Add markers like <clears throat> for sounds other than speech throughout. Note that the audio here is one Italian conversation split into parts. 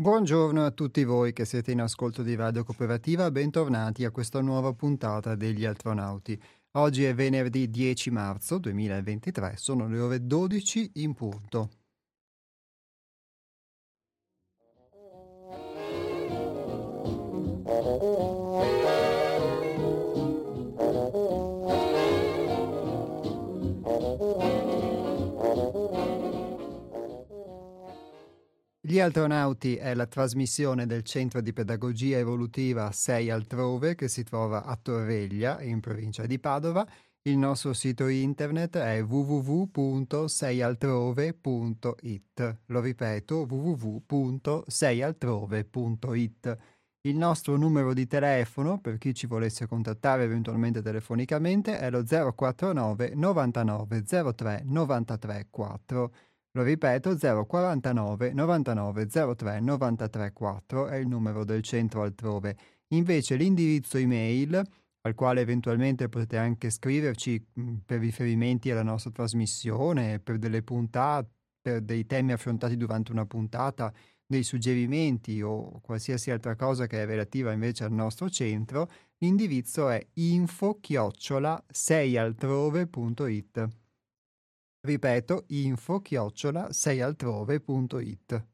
Buongiorno a tutti voi che siete in ascolto di Radio Cooperativa, bentornati a questa nuova puntata degli Astronauti. Oggi è venerdì 10 marzo 2023, sono le ore 12 in punto. Gli Astronauti è la trasmissione del Centro di Pedagogia Evolutiva 6 Altrove che si trova a Torreglia, in provincia di Padova. Il nostro sito internet è www.seialtrove.it. Lo ripeto, www.seialtrove.it. Il nostro numero di telefono, per chi ci volesse contattare eventualmente telefonicamente, è lo 049 99 03 93 4. Lo ripeto, 049 99 03 93 4 è il numero del centro altrove. Invece l'indirizzo email, al quale eventualmente potete anche scriverci mh, per riferimenti alla nostra trasmissione, per delle puntate, per dei temi affrontati durante una puntata, dei suggerimenti o qualsiasi altra cosa che è relativa invece al nostro centro, l'indirizzo è info-seialtrove.it. Ripeto, info chiocciola seialtrove.it.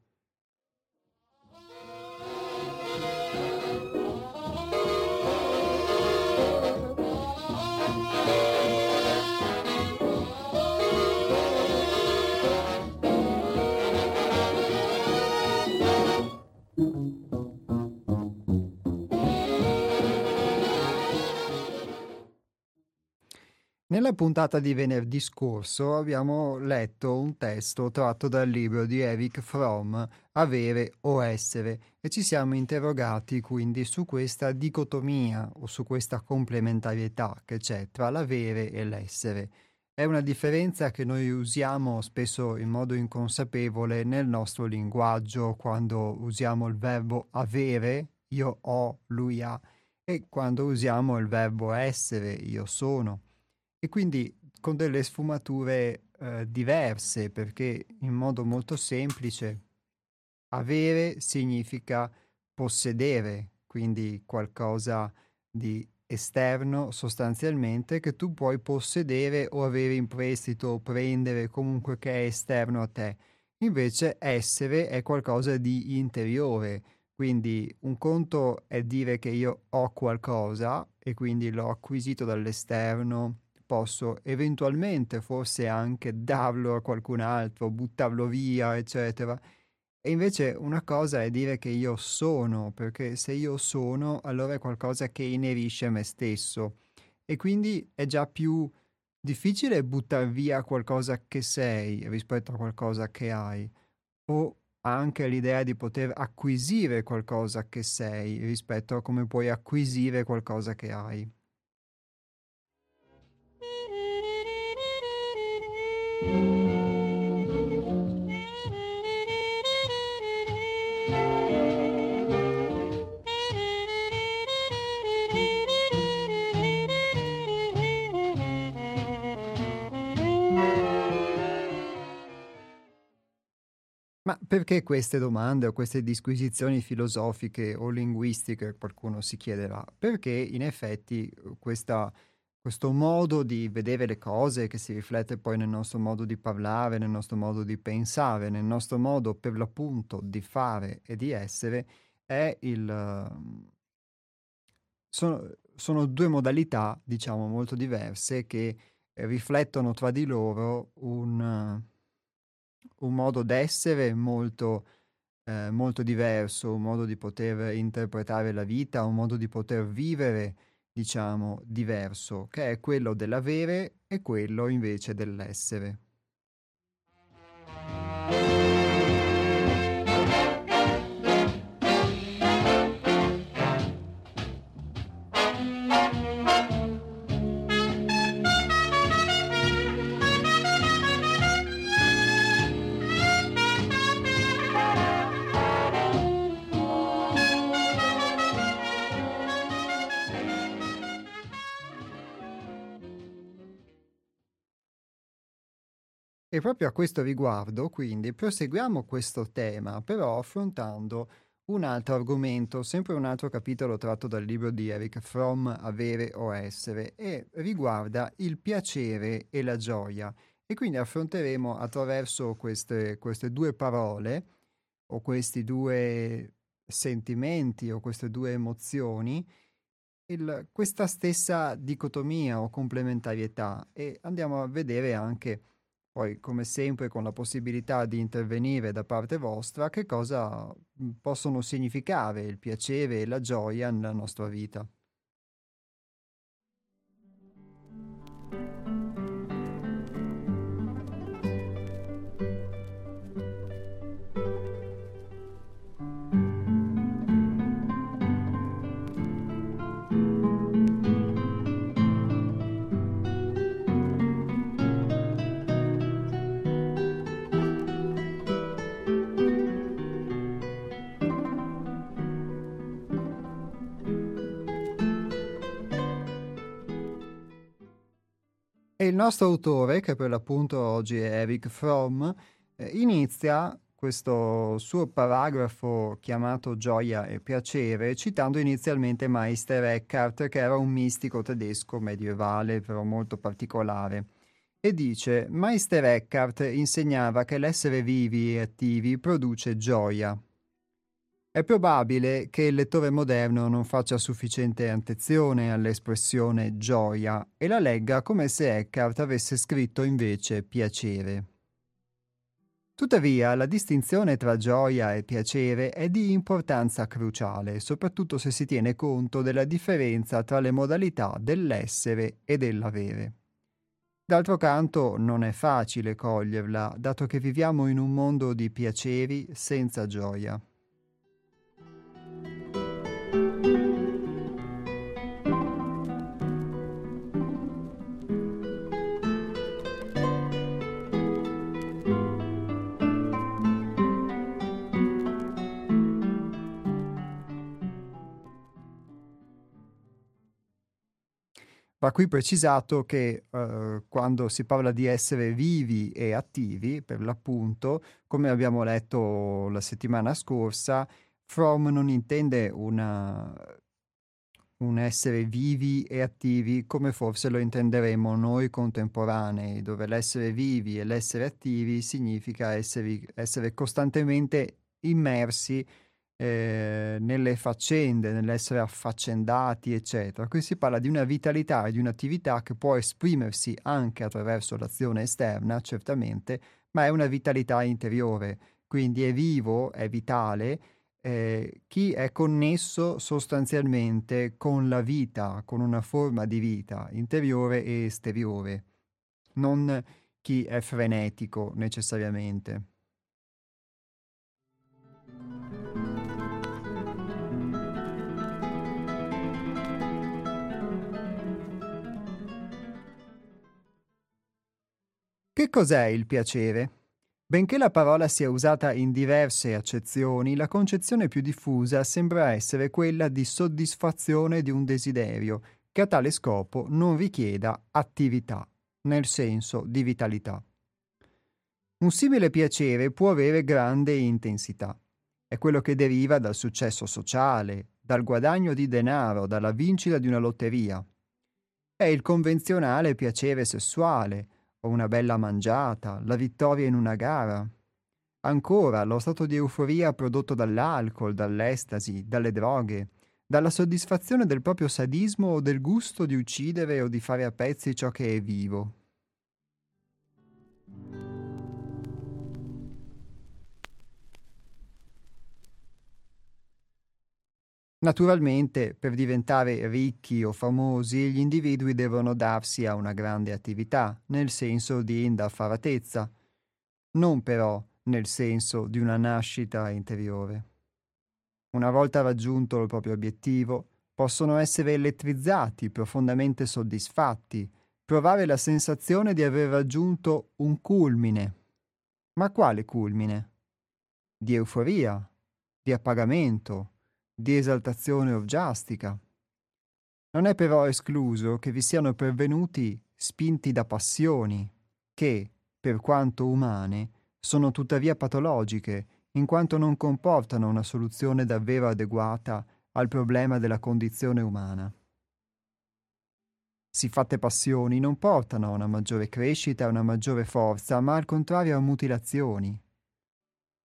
Nella puntata di venerdì scorso abbiamo letto un testo tratto dal libro di Eric Fromm, Avere o essere, e ci siamo interrogati quindi su questa dicotomia o su questa complementarietà che c'è tra l'avere e l'essere. È una differenza che noi usiamo spesso in modo inconsapevole nel nostro linguaggio quando usiamo il verbo avere, io ho, lui ha, e quando usiamo il verbo essere, io sono e quindi con delle sfumature eh, diverse, perché in modo molto semplice avere significa possedere, quindi qualcosa di esterno sostanzialmente che tu puoi possedere o avere in prestito o prendere comunque che è esterno a te. Invece essere è qualcosa di interiore, quindi un conto è dire che io ho qualcosa e quindi l'ho acquisito dall'esterno posso eventualmente forse anche darlo a qualcun altro, buttarlo via, eccetera. E invece una cosa è dire che io sono, perché se io sono, allora è qualcosa che inerisce me stesso. E quindi è già più difficile buttare via qualcosa che sei rispetto a qualcosa che hai. O anche l'idea di poter acquisire qualcosa che sei rispetto a come puoi acquisire qualcosa che hai. Ma perché queste domande o queste disquisizioni filosofiche o linguistiche, qualcuno si chiederà? Perché in effetti questa questo modo di vedere le cose che si riflette poi nel nostro modo di parlare, nel nostro modo di pensare, nel nostro modo per l'appunto di fare e di essere, è il... Mhmm, sono, sono due modalità, diciamo, molto diverse che riflettono tra di loro un, un modo d'essere molto, eh, molto diverso, un modo di poter interpretare la vita, un modo di poter vivere diciamo, diverso, che è quello dell'avere e quello invece dell'essere. E proprio a questo riguardo, quindi, proseguiamo questo tema, però affrontando un altro argomento, sempre un altro capitolo tratto dal libro di Eric Fromm, Avere o Essere, e riguarda il piacere e la gioia. E quindi affronteremo attraverso queste, queste due parole, o questi due sentimenti, o queste due emozioni, il, questa stessa dicotomia o complementarietà e andiamo a vedere anche poi, come sempre, con la possibilità di intervenire da parte vostra, che cosa possono significare il piacere e la gioia nella nostra vita. Il nostro autore, che per l'appunto oggi è Eric Fromm, eh, inizia questo suo paragrafo chiamato Gioia e piacere, citando inizialmente Meister Eckhart, che era un mistico tedesco medievale, però molto particolare. E dice: Meister Eckhart insegnava che l'essere vivi e attivi produce gioia, è probabile che il lettore moderno non faccia sufficiente attenzione all'espressione gioia e la legga come se Eckhart avesse scritto invece piacere. Tuttavia, la distinzione tra gioia e piacere è di importanza cruciale, soprattutto se si tiene conto della differenza tra le modalità dell'essere e dell'avere. D'altro canto, non è facile coglierla, dato che viviamo in un mondo di piaceri senza gioia. Va qui precisato che uh, quando si parla di essere vivi e attivi, per l'appunto, come abbiamo letto la settimana scorsa, From non intende una, un essere vivi e attivi come forse lo intenderemo noi contemporanei, dove l'essere vivi e l'essere attivi significa essere, essere costantemente immersi eh, nelle faccende, nell'essere affaccendati, eccetera. Qui si parla di una vitalità e di un'attività che può esprimersi anche attraverso l'azione esterna, certamente, ma è una vitalità interiore, quindi è vivo, è vitale eh, chi è connesso sostanzialmente con la vita, con una forma di vita interiore e esteriore, non chi è frenetico necessariamente. Che cos'è il piacere? Benché la parola sia usata in diverse accezioni, la concezione più diffusa sembra essere quella di soddisfazione di un desiderio, che a tale scopo non richieda attività, nel senso di vitalità. Un simile piacere può avere grande intensità. È quello che deriva dal successo sociale, dal guadagno di denaro, dalla vincita di una lotteria. È il convenzionale piacere sessuale, o una bella mangiata, la vittoria in una gara. Ancora lo stato di euforia prodotto dall'alcol, dall'estasi, dalle droghe, dalla soddisfazione del proprio sadismo o del gusto di uccidere o di fare a pezzi ciò che è vivo. Naturalmente, per diventare ricchi o famosi, gli individui devono darsi a una grande attività, nel senso di indaffaratezza, non però nel senso di una nascita interiore. Una volta raggiunto il proprio obiettivo, possono essere elettrizzati, profondamente soddisfatti, provare la sensazione di aver raggiunto un culmine. Ma quale culmine? Di euforia, di appagamento, di esaltazione orgiastica. Non è però escluso che vi siano pervenuti spinti da passioni che, per quanto umane, sono tuttavia patologiche, in quanto non comportano una soluzione davvero adeguata al problema della condizione umana. Siffatte passioni non portano a una maggiore crescita e una maggiore forza, ma al contrario a mutilazioni.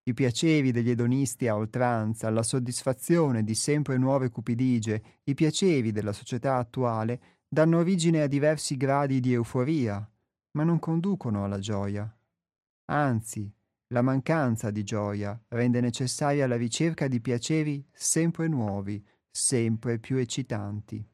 I piaceri degli edonisti a oltranza, la soddisfazione di sempre nuove cupidigie, i piaceri della società attuale danno origine a diversi gradi di euforia, ma non conducono alla gioia. Anzi, la mancanza di gioia rende necessaria la ricerca di piaceri sempre nuovi, sempre più eccitanti.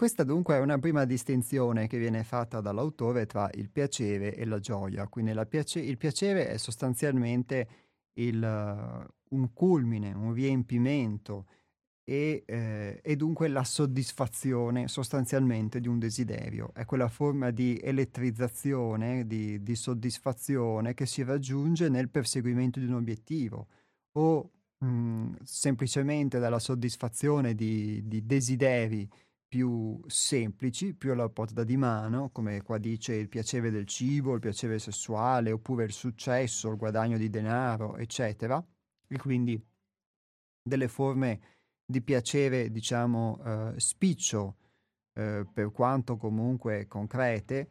Questa dunque è una prima distinzione che viene fatta dall'autore tra il piacere e la gioia. Quindi la piace- il piacere è sostanzialmente il, uh, un culmine, un riempimento e, eh, dunque la soddisfazione sostanzialmente di un desiderio. È quella forma di elettrizzazione, di, di soddisfazione che si raggiunge nel perseguimento di un obiettivo o mh, mm, semplicemente dalla soddisfazione di, di desideri più semplici, più alla portata di mano, come qua dice il piacere del cibo, il piacere sessuale, oppure il successo, il guadagno di denaro, eccetera, e quindi delle forme di piacere, diciamo, eh, spiccio, eh, per quanto comunque concrete,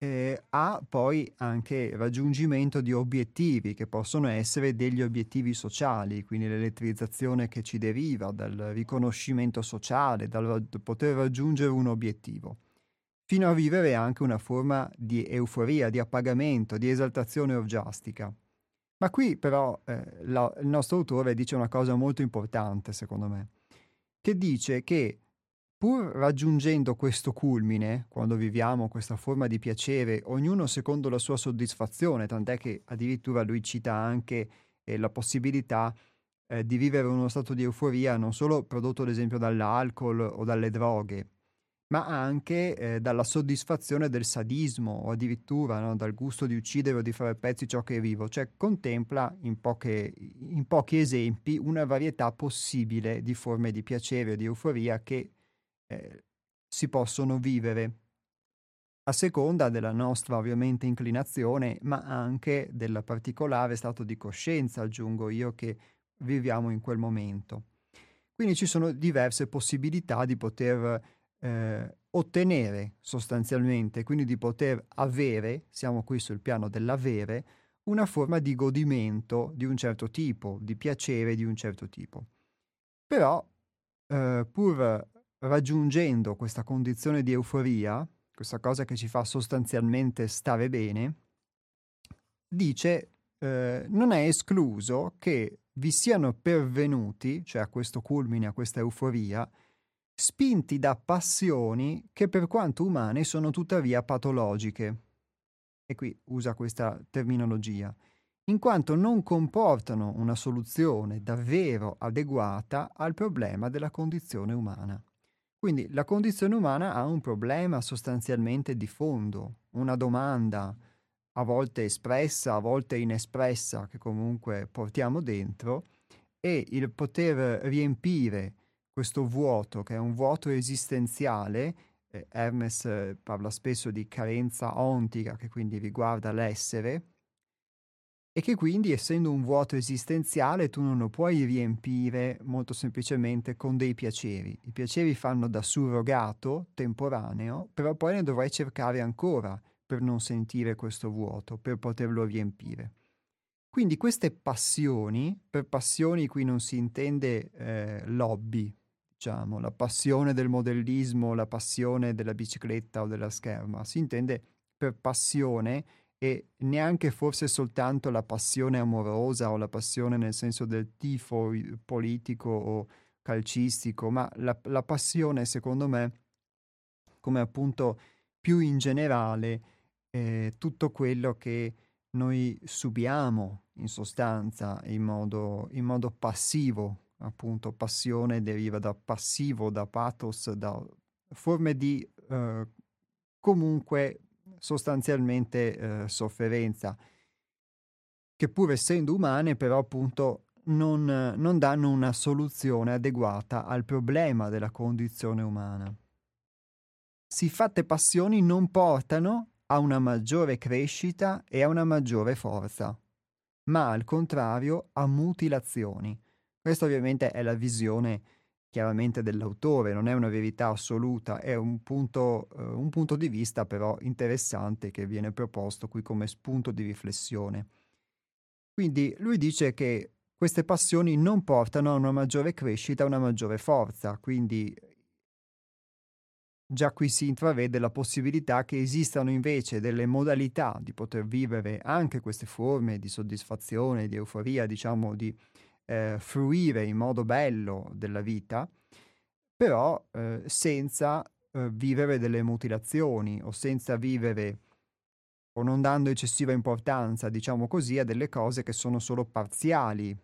eh, ha poi anche raggiungimento di obiettivi che possono essere degli obiettivi sociali, quindi l'elettrizzazione che ci deriva dal riconoscimento sociale, dal poter raggiungere un obiettivo, fino a vivere anche una forma di euforia, di appagamento, di esaltazione orgiastica. Ma qui però eh, la, il nostro autore dice una cosa molto importante, secondo me, che dice che Pur raggiungendo questo culmine, quando viviamo questa forma di piacere, ognuno secondo la sua soddisfazione, tant'è che addirittura lui cita anche eh, la possibilità eh, di vivere uno stato di euforia non solo prodotto ad esempio dall'alcol o dalle droghe, ma anche eh, dalla soddisfazione del sadismo o addirittura no, dal gusto di uccidere o di fare pezzi ciò che è vivo, cioè contempla in, poche, in pochi esempi una varietà possibile di forme di piacere o di euforia che eh, si possono vivere a seconda della nostra ovviamente inclinazione, ma anche del particolare stato di coscienza, aggiungo io, che viviamo in quel momento. Quindi ci sono diverse possibilità di poter eh, ottenere sostanzialmente, quindi di poter avere, siamo qui sul piano dell'avere, una forma di godimento di un certo tipo, di piacere di un certo tipo. Però, eh, pur raggiungendo questa condizione di euforia, questa cosa che ci fa sostanzialmente stare bene, dice eh, non è escluso che vi siano pervenuti, cioè a questo culmine, a questa euforia, spinti da passioni che per quanto umane sono tuttavia patologiche. E qui usa questa terminologia, in quanto non comportano una soluzione davvero adeguata al problema della condizione umana. Quindi la condizione umana ha un problema sostanzialmente di fondo, una domanda a volte espressa, a volte inespressa, che comunque portiamo dentro, e il poter riempire questo vuoto, che è un vuoto esistenziale, eh, Hermes eh, parla spesso di carenza ontica, che quindi riguarda l'essere, e che quindi essendo un vuoto esistenziale tu non lo puoi riempire molto semplicemente con dei piaceri. I piaceri fanno da surrogato temporaneo, però poi ne dovrai cercare ancora per non sentire questo vuoto, per poterlo riempire. Quindi queste passioni, per passioni qui non si intende eh, lobby, diciamo, la passione del modellismo, la passione della bicicletta o della scherma, si intende per passione e neanche forse soltanto la passione amorosa o la passione nel senso del tifo politico o calcistico, ma la, la passione secondo me come appunto più in generale eh, tutto quello che noi subiamo in sostanza in modo, in modo passivo, appunto. Passione deriva da passivo, da pathos, da forme di eh, comunque sostanzialmente eh, sofferenza, che pur essendo umane però appunto non, non danno una soluzione adeguata al problema della condizione umana. Siffatte passioni non portano a una maggiore crescita e a una maggiore forza, ma al contrario a mutilazioni. Questa ovviamente è la visione chiaramente dell'autore, non è una verità assoluta, è un punto, uh, un punto di vista però interessante che viene proposto qui come spunto di riflessione. Quindi lui dice che queste passioni non portano a una maggiore crescita, a una maggiore forza, quindi già qui si intravede la possibilità che esistano invece delle modalità di poter vivere anche queste forme di soddisfazione, di euforia, diciamo di eh, fruire in modo bello della vita, però eh, senza eh, vivere delle mutilazioni o senza vivere o non dando eccessiva importanza, diciamo così, a delle cose che sono solo parziali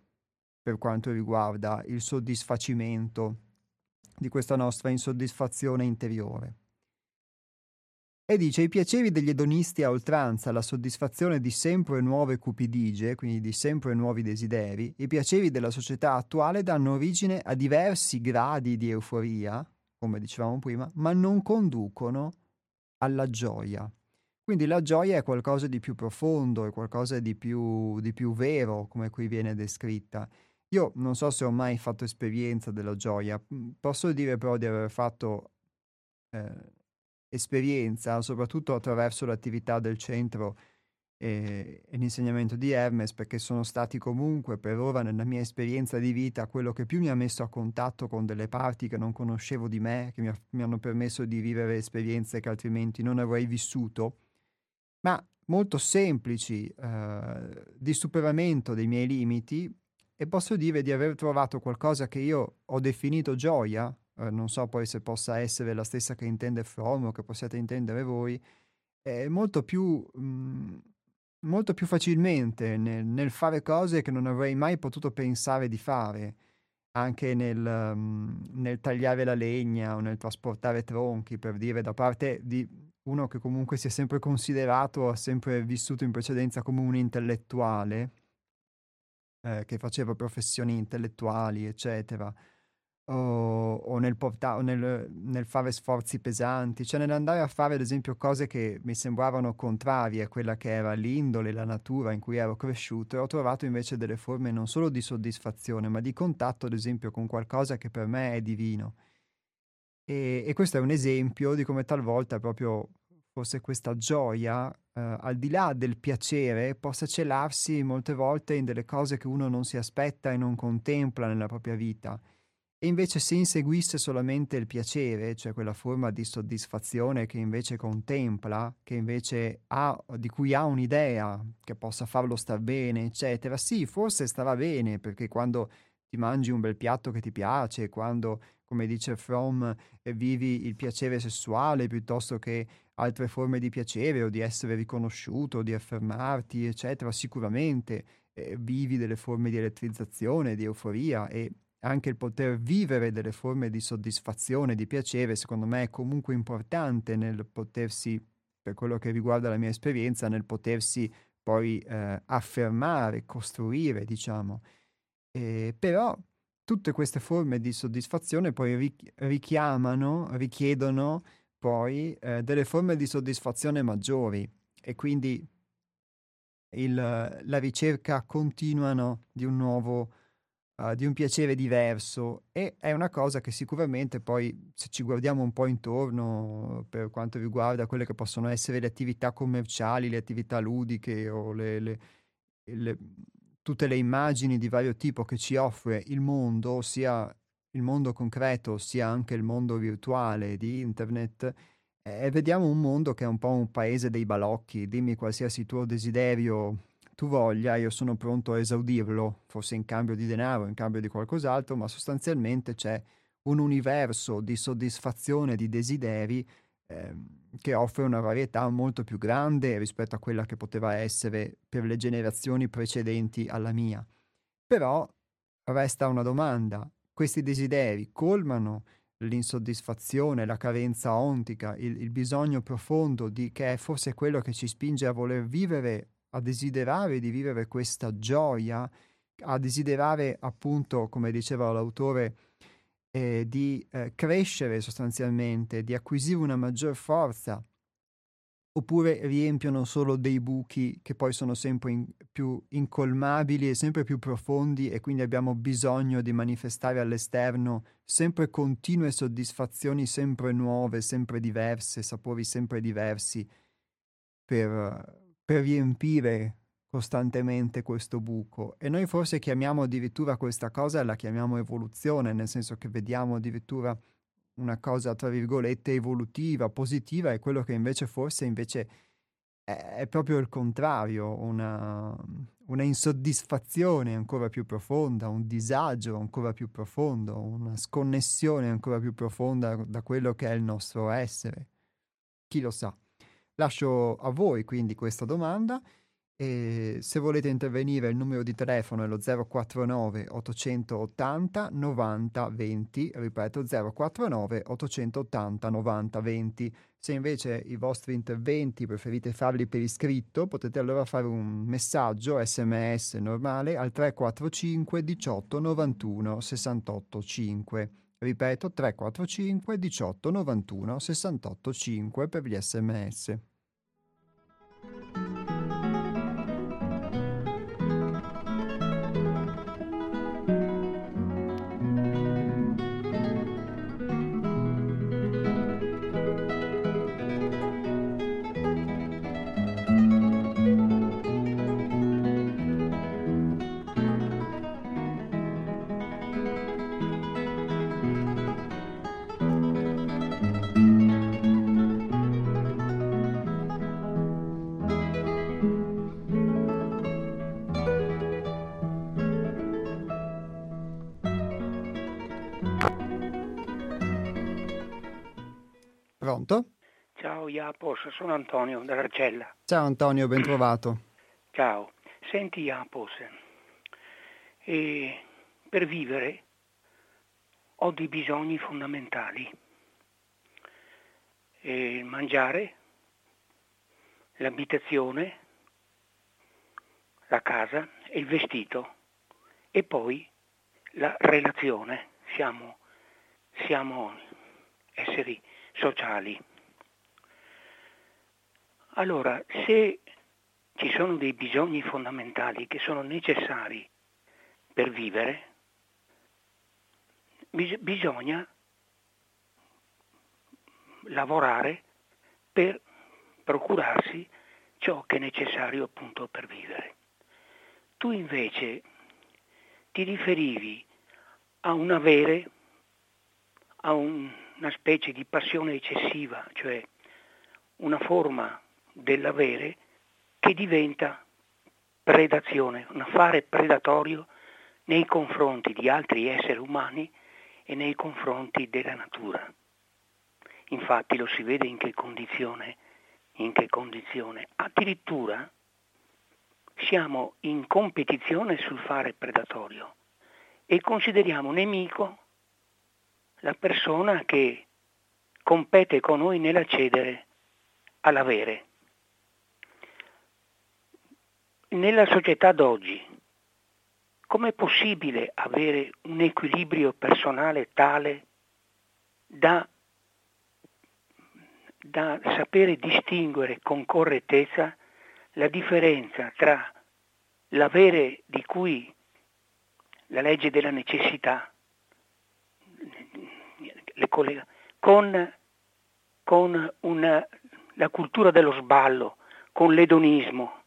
per quanto riguarda il soddisfacimento di questa nostra insoddisfazione interiore. E dice i piaceri degli edonisti a oltranza, la soddisfazione di sempre nuove cupidigie, quindi di sempre nuovi desideri, i piaceri della società attuale danno origine a diversi gradi di euforia, come dicevamo prima, ma non conducono alla gioia. Quindi la gioia è qualcosa di più profondo, è qualcosa di più, di più vero, come qui viene descritta. Io non so se ho mai fatto esperienza della gioia, posso dire però di aver fatto eh, esperienza, soprattutto attraverso l'attività del centro e, e, l'insegnamento di Hermes, perché sono stati comunque per ora nella mia esperienza di vita quello che più mi ha messo a contatto con delle parti che non conoscevo di me, che mi, ha, mi hanno permesso di vivere esperienze che altrimenti non avrei vissuto, ma molto semplici eh, di superamento dei miei limiti e posso dire di aver trovato qualcosa che io ho definito gioia, eh, non so poi se possa essere la stessa che intende From o che possiate intendere voi, è molto più, mh, mm, molto più facilmente nel, nel, fare cose che non avrei mai potuto pensare di fare, anche nel, um, nel tagliare la legna o nel trasportare tronchi, per dire, da parte di uno che comunque si è sempre considerato, ha sempre vissuto in precedenza come un intellettuale, eh, che faceva professioni intellettuali, eccetera, o, o, nel, porta- nel, nel, fare sforzi pesanti, cioè nell'andare a fare ad esempio cose che mi sembravano contrarie a quella che era l'indole, la natura in cui ero cresciuto, e ho trovato invece delle forme non solo di soddisfazione, ma di contatto ad esempio con qualcosa che per me è divino. E, e questo è un esempio di come talvolta proprio forse questa gioia, eh, al di là del piacere, possa celarsi molte volte in delle cose che uno non si aspetta e non contempla nella propria vita. E invece se inseguisse solamente il piacere, cioè quella forma di soddisfazione che invece contempla, che invece ha, di cui ha un'idea, che possa farlo star bene, eccetera, sì, forse starà bene, perché quando ti mangi un bel piatto che ti piace, quando, come dice Fromm, vivi il piacere sessuale piuttosto che altre forme di piacere o di essere riconosciuto, di affermarti, eccetera, sicuramente eh, vivi delle forme di elettrizzazione, di euforia e anche il poter vivere delle forme di soddisfazione, di piacere, secondo me è comunque importante nel potersi, per quello che riguarda la mia esperienza, nel potersi poi eh, affermare, costruire, diciamo. Eh, però tutte queste forme di soddisfazione poi richiamano, richiedono poi eh, delle forme di soddisfazione maggiori e quindi il, la ricerca continua di un nuovo, uh, di un piacere diverso e è una cosa che sicuramente poi se ci guardiamo un po' intorno per quanto riguarda quelle che possono essere le attività commerciali, le attività ludiche o le, le, le, tutte le immagini di vario tipo che ci offre il mondo, sia il mondo concreto sia anche il mondo virtuale di internet e vediamo un mondo che è un po' un paese dei balocchi, dimmi qualsiasi tuo desiderio tu voglia, io sono pronto a esaudirlo, forse in cambio di denaro, in cambio di qualcos'altro, ma sostanzialmente c'è un universo di soddisfazione, di desideri eh, che offre una varietà molto più grande rispetto a quella che poteva essere per le generazioni precedenti alla mia. Però resta una domanda, questi desideri colmano l'insoddisfazione, la carenza ontica, il, il bisogno profondo di che è forse quello che ci spinge a voler vivere, a desiderare di vivere questa gioia, a desiderare appunto, come diceva l'autore, eh, di eh, crescere sostanzialmente, di acquisire una maggior forza, oppure riempiono solo dei buchi che poi sono sempre in, più incolmabili e sempre più profondi e quindi abbiamo bisogno di manifestare all'esterno sempre continue soddisfazioni, sempre nuove, sempre diverse, sapori sempre diversi per, per riempire costantemente questo buco e noi forse chiamiamo addirittura questa cosa, la chiamiamo evoluzione, nel senso che vediamo addirittura una cosa, tra virgolette, evolutiva, positiva, e quello che invece forse invece è, proprio il contrario, una, una, insoddisfazione ancora più profonda, un disagio ancora più profondo, una sconnessione ancora più profonda da quello che è il nostro essere. Chi lo sa? Lascio a voi quindi questa domanda e se volete intervenire il numero di telefono è lo 049 880 90 20, ripeto 049 880 90 20. Se invece i vostri interventi preferite farli per iscritto, potete allora fare un messaggio sms normale al 345 18 91 68 5. Ripeto 345 18 91 68 5 per gli sms. Pronto? Ciao Iapos, sono Antonio dell'Arcella. Ciao Antonio, ben trovato. Ciao, senti Iapos, e per vivere ho dei bisogni fondamentali. E il mangiare, l'abitazione, la casa e il vestito e poi la relazione. Siamo, siamo esseri sociali. Allora, se ci sono dei bisogni fondamentali che sono necessari per vivere, bis- bisogna lavorare per procurarsi ciò che è necessario appunto per vivere. Tu invece ti riferivi a un avere, a un una specie di passione eccessiva, cioè una forma dell'avere che diventa predazione, un affare predatorio nei confronti di altri esseri umani e nei confronti della natura. Infatti lo si vede in che condizione, in che condizione. Addirittura siamo in competizione sul fare predatorio e consideriamo nemico la persona che compete con noi nell'accedere all'avere. Nella società d'oggi, com'è possibile avere un equilibrio personale tale da, da sapere distinguere con correttezza la differenza tra l'avere di cui la legge della necessità le collega, con, con una, la cultura dello sballo, con l'edonismo.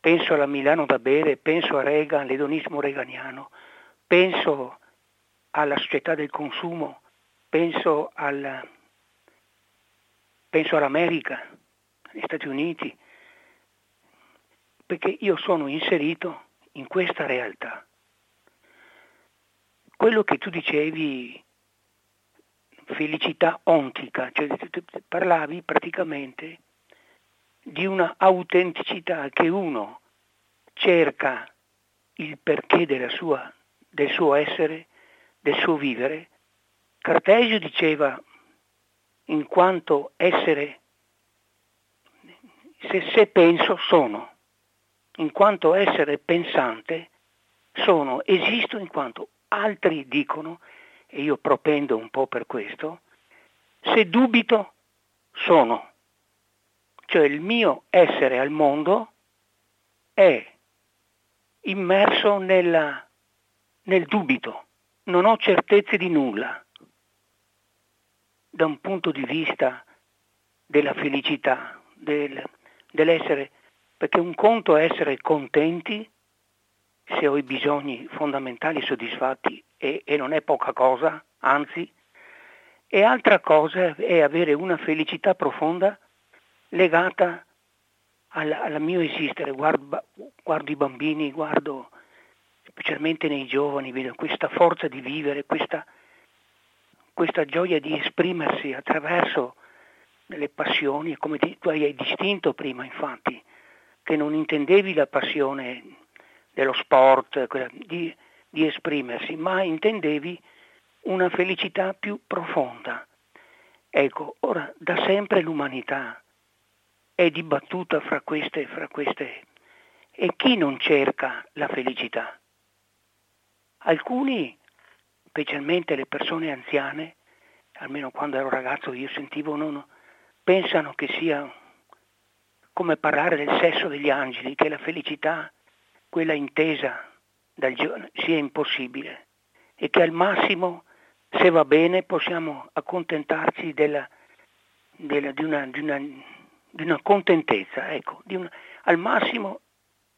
Penso alla Milano da bere, penso a Reagan, l'edonismo reganiano, penso alla società del consumo, penso, al, penso all'America, agli Stati Uniti, perché io sono inserito in questa realtà. Quello che tu dicevi felicità ontica, cioè parlavi praticamente di una autenticità che uno cerca il perché sua, del suo essere, del suo vivere. Cartesio diceva, in quanto essere, se, se penso sono, in quanto essere pensante sono, esisto in quanto altri dicono, e io propendo un po' per questo, se dubito sono, cioè il mio essere al mondo è immerso nella, nel dubito, non ho certezze di nulla. Da un punto di vista della felicità, del, dell'essere, perché un conto è essere contenti se ho i bisogni fondamentali soddisfatti e, e non è poca cosa, anzi, e altra cosa è avere una felicità profonda legata al, al mio esistere, guardo, guardo, i bambini, guardo specialmente nei giovani, vedo questa forza di vivere, questa, questa gioia di esprimersi attraverso le passioni, come tu hai distinto prima infatti, che non intendevi la passione dello sport, di, di esprimersi, ma intendevi una felicità più profonda. Ecco, ora da sempre l'umanità è dibattuta fra queste, fra queste. E chi non cerca la felicità? Alcuni, specialmente le persone anziane, almeno quando ero ragazzo io sentivo, non, pensano che sia come parlare del sesso degli angeli, che la felicità, quella intesa dal giorno, sia impossibile e che al massimo, se va bene, possiamo accontentarci della, della, di, una, di, una, di una contentezza, ecco, un, al massimo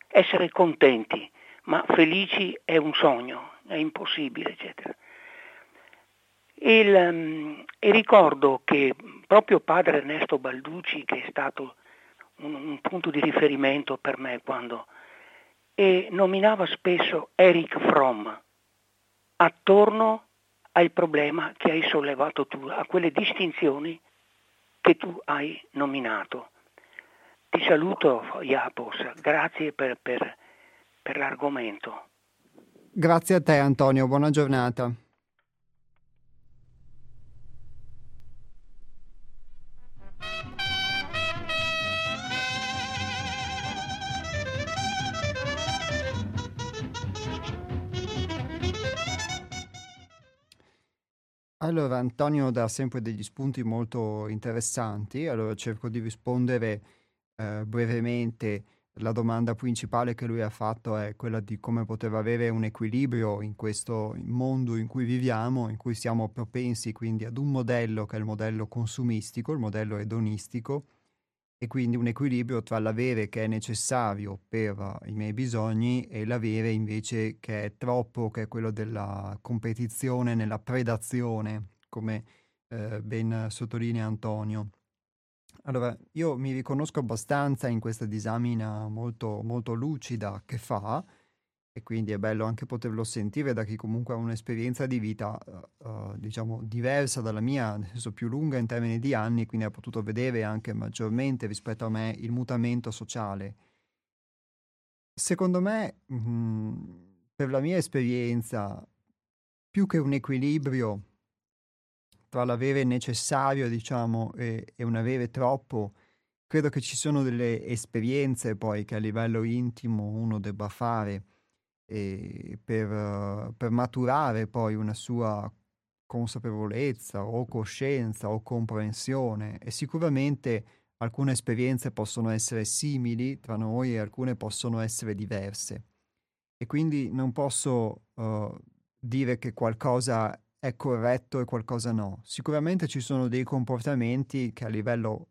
essere contenti, ma felici è un sogno, è impossibile, eccetera. Il, um, e ricordo che proprio padre Ernesto Balducci, che è stato un, un punto di riferimento per me quando e nominava spesso Eric Fromm attorno al problema che hai sollevato tu, a quelle distinzioni che tu hai nominato. Ti saluto Iapos, grazie per, per, per l'argomento. Grazie a te Antonio, buona giornata. Allora, Antonio dà sempre degli spunti molto interessanti, allora cerco di rispondere eh, brevemente. La domanda principale che lui ha fatto è quella di come poter avere un equilibrio in questo mondo in cui viviamo, in cui siamo propensi quindi ad un modello che è il modello consumistico, il modello edonistico, e quindi un equilibrio tra l'avere che è necessario per i miei bisogni e l'avere invece che è troppo, che è quello della competizione nella predazione, come eh, ben sottolinea Antonio. Allora, io mi riconosco abbastanza in questa disamina molto, molto lucida che fa, e quindi è bello anche poterlo sentire da chi comunque ha un'esperienza di vita, uh, diciamo, diversa dalla mia, nel senso più lunga in termini di anni, quindi ha potuto vedere anche maggiormente rispetto a me il mutamento sociale. Secondo me, mh, per la mia esperienza, più che un equilibrio tra l'avere necessario, diciamo, e, e un avere troppo, credo che ci sono delle esperienze poi che a livello intimo uno debba fare e per, per maturare poi una sua consapevolezza o coscienza o comprensione e sicuramente alcune esperienze possono essere simili tra noi e alcune possono essere diverse e quindi non posso uh, dire che qualcosa è corretto e qualcosa no. Sicuramente ci sono dei comportamenti che a livello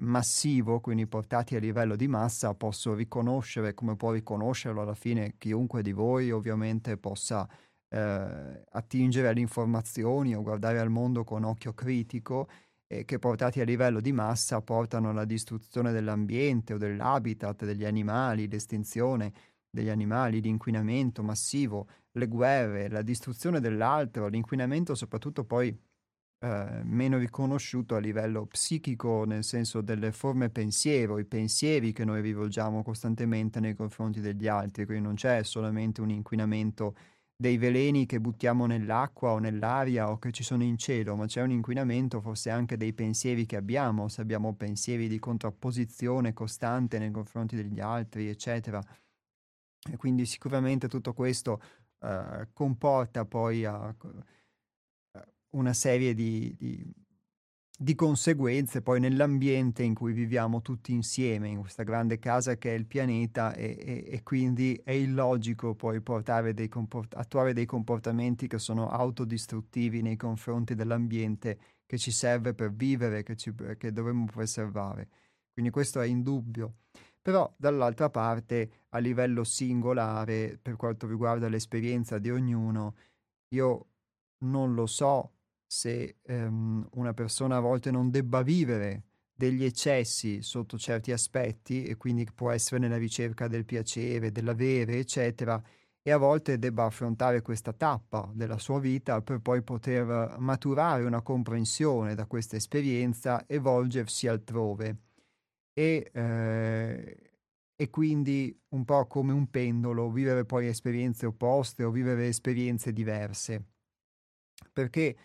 massivo, quindi portati a livello di massa, posso riconoscere come può riconoscerlo alla fine chiunque di voi ovviamente possa eh, attingere alle informazioni o guardare al mondo con occhio critico e che portati a livello di massa portano alla distruzione dell'ambiente o dell'habitat degli animali, l'estinzione degli animali, l'inquinamento massivo, le guerre, la distruzione dell'altro, l'inquinamento soprattutto poi eh, meno riconosciuto a livello psichico, nel senso delle forme pensiero, i pensieri che noi rivolgiamo costantemente nei confronti degli altri, quindi non c'è solamente un inquinamento dei veleni che buttiamo nell'acqua o nell'aria o che ci sono in cielo, ma c'è un inquinamento forse anche dei pensieri che abbiamo, se abbiamo pensieri di contrapposizione costante nei confronti degli altri, eccetera. E quindi sicuramente tutto questo eh, comporta poi a, una serie di, di di conseguenze poi nell'ambiente in cui viviamo tutti insieme, in questa grande casa che è il pianeta e, e, e quindi è illogico poi dei comport- attuare dei comportamenti che sono autodistruttivi nei confronti dell'ambiente che ci serve per vivere, che, ci, che dovremmo preservare. Quindi questo è indubbio. Però dall'altra parte, a livello singolare, per quanto riguarda l'esperienza di ognuno, io non lo so se ehm, una persona a volte non debba vivere degli eccessi sotto certi aspetti e quindi può essere nella ricerca del piacere, dell'avere, eccetera, e a volte debba affrontare questa tappa della sua vita per poi poter maturare una comprensione da questa esperienza e volgersi altrove. E, eh, e quindi un po' come un pendolo, vivere poi esperienze opposte o vivere esperienze diverse. Perché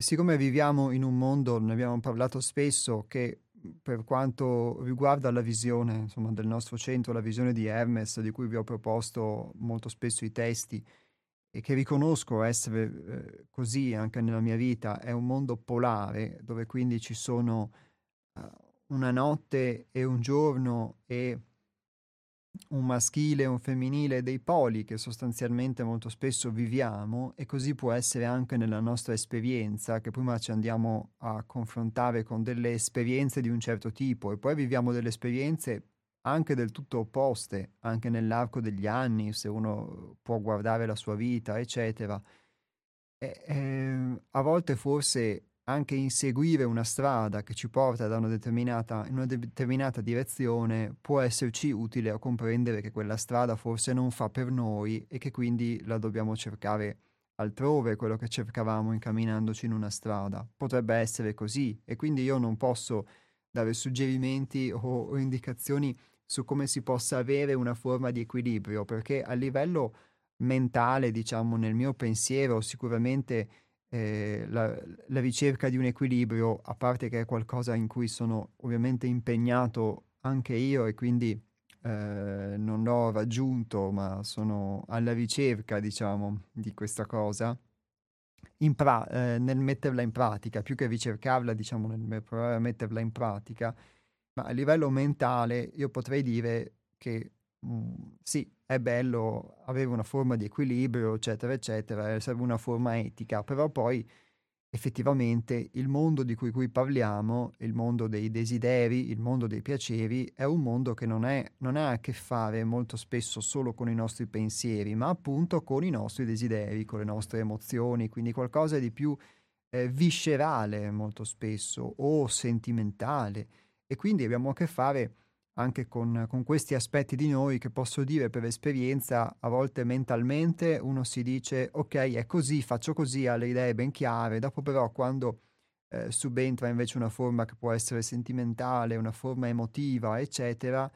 siccome viviamo in un mondo, ne abbiamo parlato spesso, che per quanto riguarda la visione insomma, del nostro centro, la visione di Hermes, di cui vi ho proposto molto spesso i testi, e che riconosco essere eh, così anche nella mia vita, è un mondo polare, dove quindi ci sono uh, una notte e un giorno e un maschile e un femminile dei poli che sostanzialmente molto spesso viviamo e così può essere anche nella nostra esperienza che prima ci andiamo a confrontare con delle esperienze di un certo tipo e poi viviamo delle esperienze anche del tutto opposte, anche nell'arco degli anni, se uno può guardare la sua vita, eccetera. E, eh, a volte forse anche inseguire una strada che ci porta da una determinata, in una determinata direzione può esserci utile a comprendere che quella strada forse non fa per noi e che quindi la dobbiamo cercare altrove, quello che cercavamo incamminandoci in una strada. Potrebbe essere così e quindi io non posso dare suggerimenti o, o indicazioni su come si possa avere una forma di equilibrio, perché a livello mentale, diciamo, nel mio pensiero, sicuramente eh, la, la, ricerca di un equilibrio, a parte che è qualcosa in cui sono ovviamente impegnato anche io e quindi eh, non l'ho raggiunto, ma sono alla ricerca, diciamo, di questa cosa, pra- eh, nel metterla in pratica, più che ricercarla, diciamo, nel provare a metterla in pratica, ma a livello mentale io potrei dire che mm, sì, è bello avere una forma di equilibrio, eccetera, eccetera, serve una forma etica, però poi effettivamente il mondo di cui, cui parliamo, il mondo dei desideri, il mondo dei piaceri, è un mondo che non, è, non ha a che fare molto spesso solo con i nostri pensieri, ma appunto con i nostri desideri, con le nostre emozioni, quindi qualcosa di più eh, viscerale molto spesso o sentimentale. E quindi abbiamo a che fare anche con, con, questi aspetti di noi che posso dire per esperienza, a volte mentalmente uno si dice ok è così, faccio così, ha le idee ben chiare, dopo però quando eh, subentra invece una forma che può essere sentimentale, una forma emotiva, eccetera,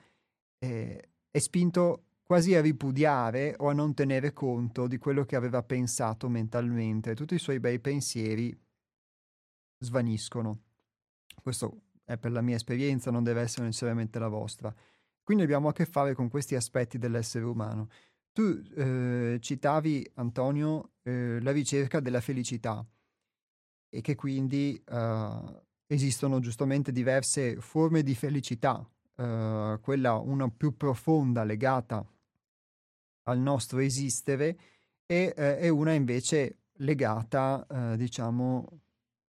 eh, è spinto quasi a ripudiare o a non tenere conto di quello che aveva pensato mentalmente, tutti i suoi bei pensieri svaniscono. Questo è per la mia esperienza, non deve essere necessariamente la vostra. Quindi abbiamo a che fare con questi aspetti dell'essere umano. Tu eh, citavi, Antonio, eh, la ricerca della felicità e che quindi eh, esistono giustamente diverse forme di felicità, eh, quella una più profonda legata al nostro esistere e, eh, e una invece legata, eh, diciamo,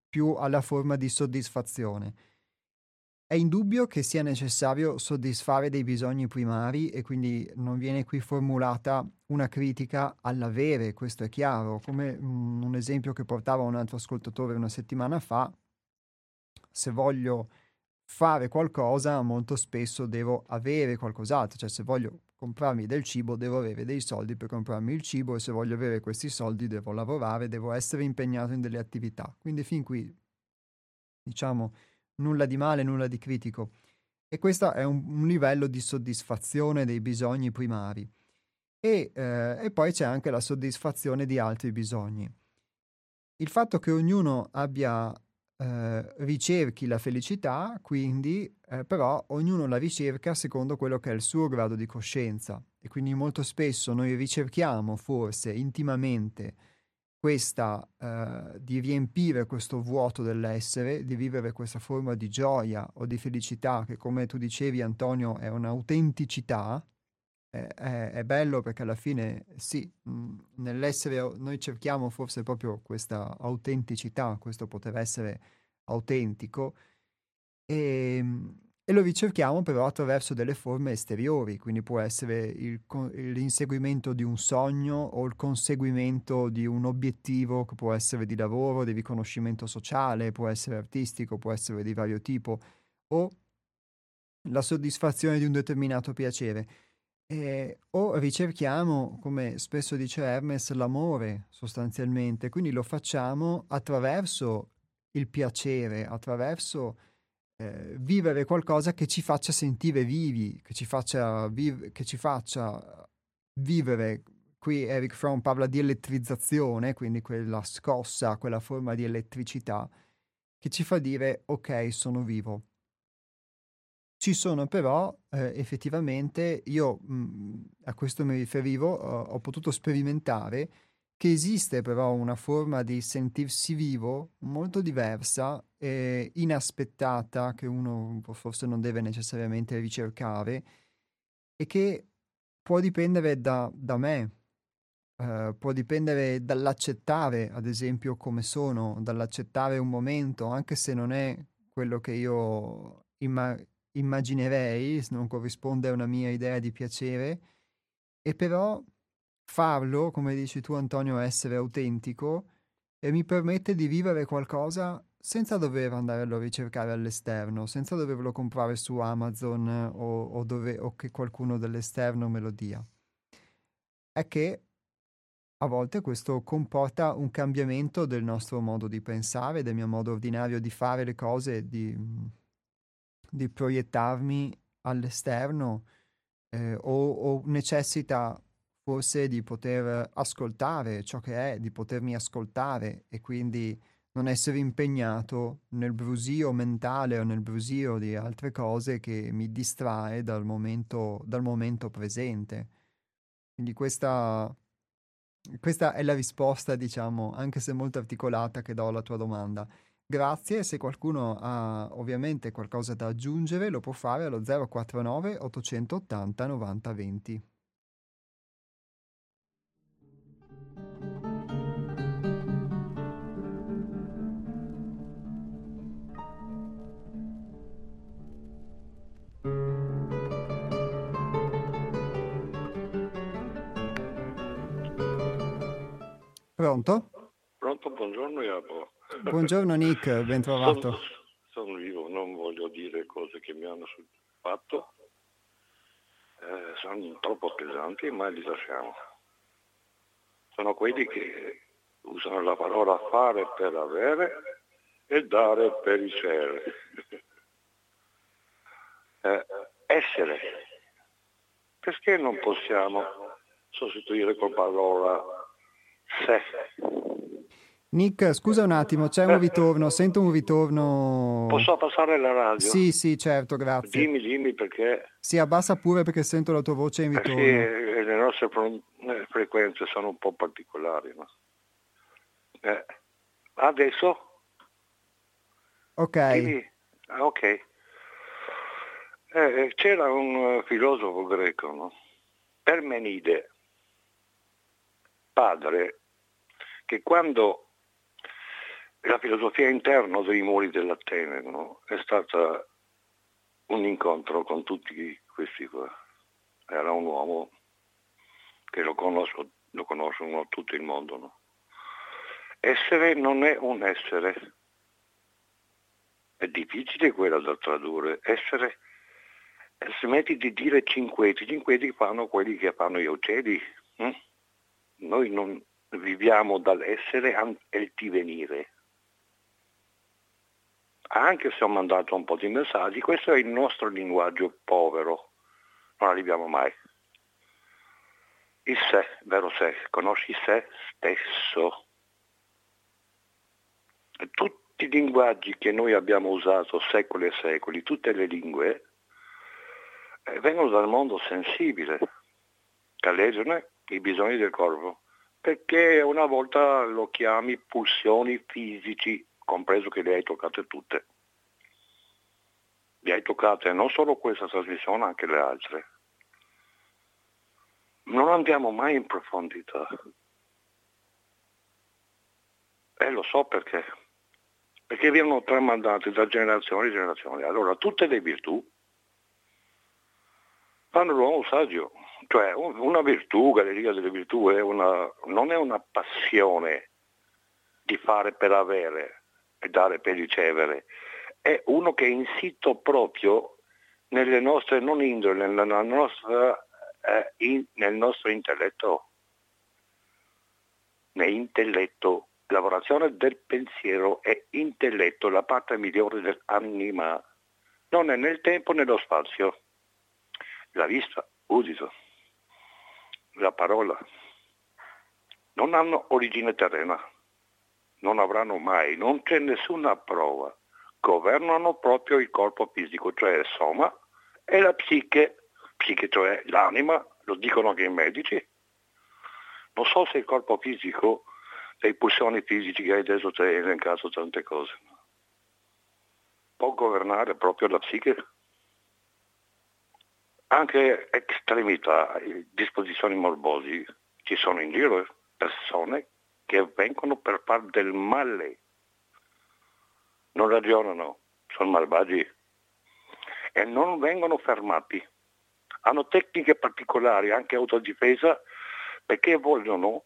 più alla forma di soddisfazione. È indubbio che sia necessario soddisfare dei bisogni primari e quindi non viene qui formulata una critica all'avere, questo è chiaro, come mm, un esempio che portava un altro ascoltatore una settimana fa, se voglio fare qualcosa molto spesso devo avere qualcos'altro, cioè se voglio comprarmi del cibo devo avere dei soldi per comprarmi il cibo e se voglio avere questi soldi devo lavorare, devo essere impegnato in delle attività. Quindi fin qui diciamo nulla di male, nulla di critico. E questo è un, un livello di soddisfazione dei bisogni primari. E, eh, e poi c'è anche la soddisfazione di altri bisogni. Il fatto che ognuno abbia eh, ricerchi la felicità, quindi eh, però ognuno la ricerca secondo quello che è il suo grado di coscienza e quindi molto spesso noi ricerchiamo forse intimamente questa eh, di riempire questo vuoto dell'essere, di vivere questa forma di gioia o di felicità che come tu dicevi Antonio è un'autenticità, è, è, è bello perché alla fine sì, mh, nell'essere noi cerchiamo forse proprio questa autenticità, questo poter essere autentico. E, ehm, e lo ricerchiamo però attraverso delle forme esteriori, quindi può essere il, l'inseguimento di un sogno o il conseguimento di un obiettivo che può essere di lavoro, di riconoscimento sociale, può essere artistico, può essere di vario tipo, o la soddisfazione di un determinato piacere. Eh, o ricerchiamo, come spesso dice Hermes, l'amore sostanzialmente, quindi lo facciamo attraverso il piacere, attraverso eh, vivere qualcosa che ci faccia sentire vivi, che ci faccia, viv- che ci faccia vivere. Qui Eric Fromm parla di elettrizzazione, quindi quella scossa, quella forma di elettricità che ci fa dire ok, sono vivo. Ci sono però eh, effettivamente, io mh, a questo mi riferivo, ho, ho potuto sperimentare che esiste però una forma di sentirsi vivo molto diversa e inaspettata che uno forse non deve necessariamente ricercare e che può dipendere da, da me, uh, può dipendere dall'accettare ad esempio come sono, dall'accettare un momento anche se non è quello che io imma- immaginerei, non corrisponde a una mia idea di piacere e però farlo, come dici tu Antonio, essere autentico e mi permette di vivere qualcosa senza dover andarlo a ricercare all'esterno, senza doverlo comprare su Amazon o, o, dove, o che qualcuno dell'esterno me lo dia. È che a volte questo comporta un cambiamento del nostro modo di pensare, del mio modo ordinario di fare le cose, di, di proiettarmi all'esterno eh, o, o necessita forse di poter ascoltare ciò che è, di potermi ascoltare e quindi non essere impegnato nel brusio mentale o nel brusio di altre cose che mi distrae dal momento, dal momento presente. Quindi questa, questa è la risposta, diciamo, anche se molto articolata, che do alla tua domanda. Grazie, se qualcuno ha ovviamente qualcosa da aggiungere lo può fare allo 049 880 90 20. Pronto? Pronto, buongiorno Iapo. Buongiorno Nick, ben trovato. Sono, sono, vivo, non voglio dire cose che mi hanno fatto, eh, sono troppo pesanti, ma li lasciamo. Sono quelli che usano la parola fare per avere e dare per ricevere. <laughs> eh, essere. Perché non possiamo sostituire con parola sì. Nick, scusa un attimo, c'è un ritorno, sento un ritorno. Posso passare la radio? Sì, sì, certo, grazie. Dimmi, dimmi perché. Sì, abbassa pure perché sento la tua voce in ritorno. Eh sì, le nostre eh, frequenze sono un po' particolari. No? Eh. Adesso? Ok. Dimmi. Ah, ok. Eh, eh c'era un filosofo greco, no? Permenide padre che quando la filosofia interna dei muri dell'Atene no, è stata un incontro con tutti questi qua. Era un uomo che lo, conosco, lo conoscono tutto il mondo. No? Essere non è un essere. È difficile quella da tradurre. Essere, smetti di dire cinqueti, cinqueti fanno quelli che fanno gli uccelli. Hm? Noi non viviamo dall'essere e il divenire. Anche se ho mandato un po' di messaggi, questo è il nostro linguaggio povero, non arriviamo mai. Il sé, vero sé, conosci sé stesso. Tutti i linguaggi che noi abbiamo usato secoli e secoli, tutte le lingue, eh, vengono dal mondo sensibile, che leggono i bisogni del corpo, perché una volta lo chiami pulsioni fisici, compreso che le hai toccate tutte. Le hai toccate non solo questa trasmissione, anche le altre. Non andiamo mai in profondità. E lo so perché perché vengono tramandate da generazione in generazione. Allora tutte le virtù fanno l'uomo saggio, cioè una virtù, galleria delle virtù, è una, non è una passione di fare per avere e dare per ricevere, è uno che è insito proprio nelle nostre, non indole, nella nostra, eh, in, nel nostro intelletto, nell'intelletto lavorazione del pensiero e intelletto, la parte migliore dell'anima, non è nel tempo né nello spazio. La vista, udito, la parola, non hanno origine terrena, non avranno mai, non c'è nessuna prova. Governano proprio il corpo fisico, cioè il soma, e la psiche, psiche cioè l'anima, lo dicono anche i medici. Non so se il corpo fisico le pulsioni fisici che hai adesso ti hai elencato tante cose. Può governare proprio la psiche? Anche estremità, disposizioni morbosi, ci sono in giro persone che vengono per fare del male, non ragionano, sono malvagi e non vengono fermati. Hanno tecniche particolari, anche autodifesa, perché vogliono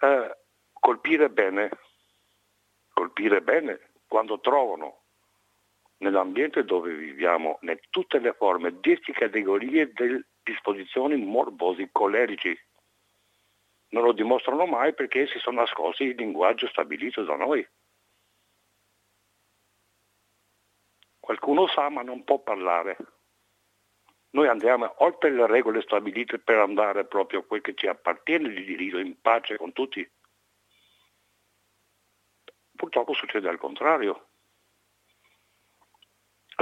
eh, colpire bene, colpire bene quando trovano nell'ambiente dove viviamo, in tutte le forme, 10 categorie di disposizioni morbosi, colerici. Non lo dimostrano mai perché si sono nascosti il linguaggio stabilito da noi. Qualcuno sa ma non può parlare. Noi andiamo oltre le regole stabilite per andare proprio a quel che ci appartiene di diritto, in pace con tutti. Purtroppo succede al contrario.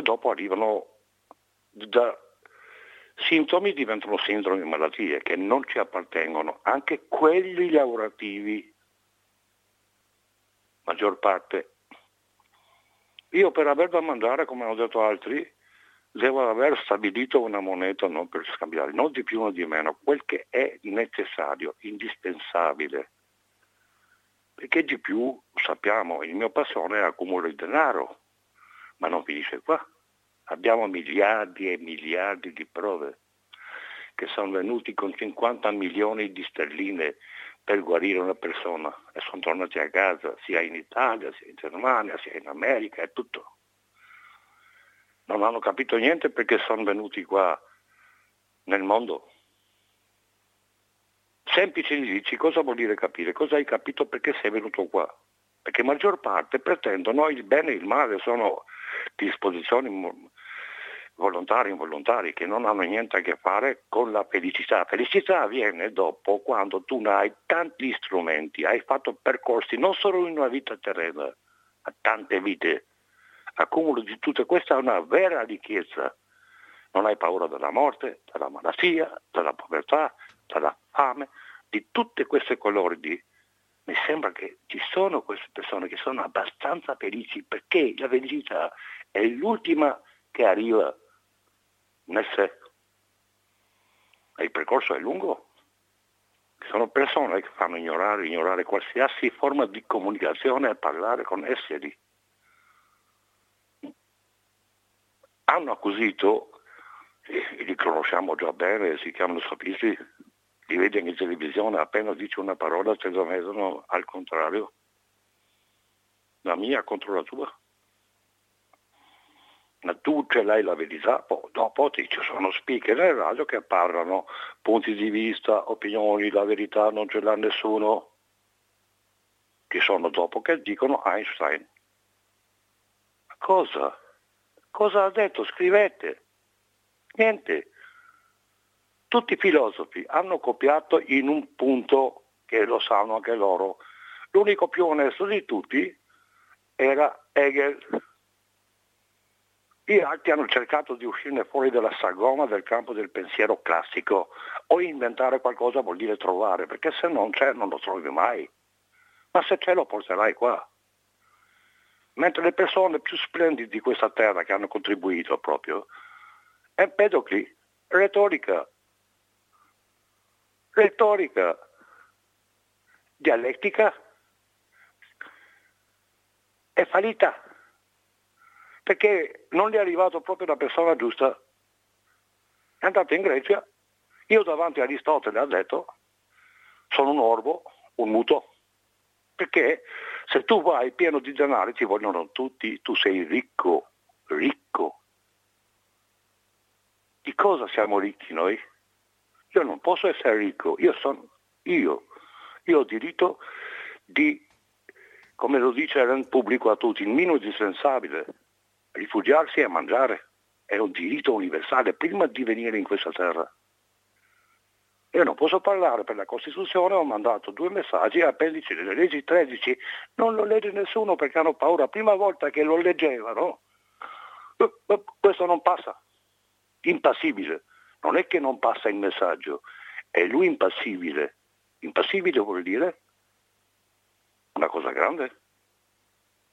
Dopo arrivano da sintomi diventano sindromi e malattie che non ci appartengono, anche quelli lavorativi, maggior parte. Io per aver da mangiare, come hanno detto altri, devo aver stabilito una moneta non per scambiare, non di più o di meno, quel che è necessario, indispensabile perché di più sappiamo, il mio passione è accumulo il denaro, ma non finisce qua. Abbiamo miliardi e miliardi di prove che sono venuti con 50 milioni di sterline per guarire una persona e sono tornati a casa sia in Italia, sia in Germania, sia in America e tutto. Non hanno capito niente perché sono venuti qua nel mondo semplice gli dici cosa vuol dire capire, cosa hai capito perché sei venuto qua. Perché maggior parte pretendono il bene e il male, sono disposizioni volontarie e involontarie che non hanno niente a che fare con la felicità. Felicità avviene dopo quando tu hai tanti strumenti, hai fatto percorsi non solo in una vita terrena, a tante vite. Accumulo di tutte questa è una vera ricchezza. Non hai paura della morte, della malattia, della povertà, dalla fame, di tutte queste colori di, mi sembra che ci sono queste persone che sono abbastanza felici perché la felicità è l'ultima che arriva nel sé. E il percorso è lungo. Sono persone che fanno ignorare, ignorare qualsiasi forma di comunicazione e parlare con esseri. Hanno acquisito, li conosciamo già bene, si chiamano sofisti, li vedi in televisione, appena dice una parola te lo vedono al contrario. La mia contro la tua. Ma tu ce l'hai la verità, poi dopo ci sono speaker nel radio che parlano punti di vista, opinioni, la verità non ce l'ha nessuno. Ci sono dopo che dicono Einstein. Cosa? Cosa ha detto? Scrivete. Niente. Tutti i filosofi hanno copiato in un punto che lo sanno anche loro. L'unico più onesto di tutti era Hegel. Gli altri hanno cercato di uscirne fuori dalla sagoma del campo del pensiero classico o inventare qualcosa vuol dire trovare, perché se non c'è non lo trovi mai. Ma se c'è lo porterai qua. Mentre le persone più splendide di questa terra che hanno contribuito proprio, Empedocli, retorica, retorica, dialettica, è fallita perché non gli è arrivato proprio la persona giusta. È andato in Grecia, io davanti a Aristotele ha detto, sono un orbo, un muto, perché se tu vai pieno di denari ti vogliono tutti, tu sei ricco, ricco. Di cosa siamo ricchi noi? Io non posso essere ricco, io sono io, io ho diritto di come lo dice il pubblico a tutti, il minimo indispensabile, rifugiarsi e mangiare, è un diritto universale prima di venire in questa terra. Io non posso parlare per la Costituzione, ho mandato due messaggi a appendici delle leggi 13, non lo legge nessuno perché hanno paura, prima volta che lo leggevano, eh, eh, questo non passa, impassibile, non è che non passa il messaggio, è lui impassibile. Impassibile vuol dire una cosa grande.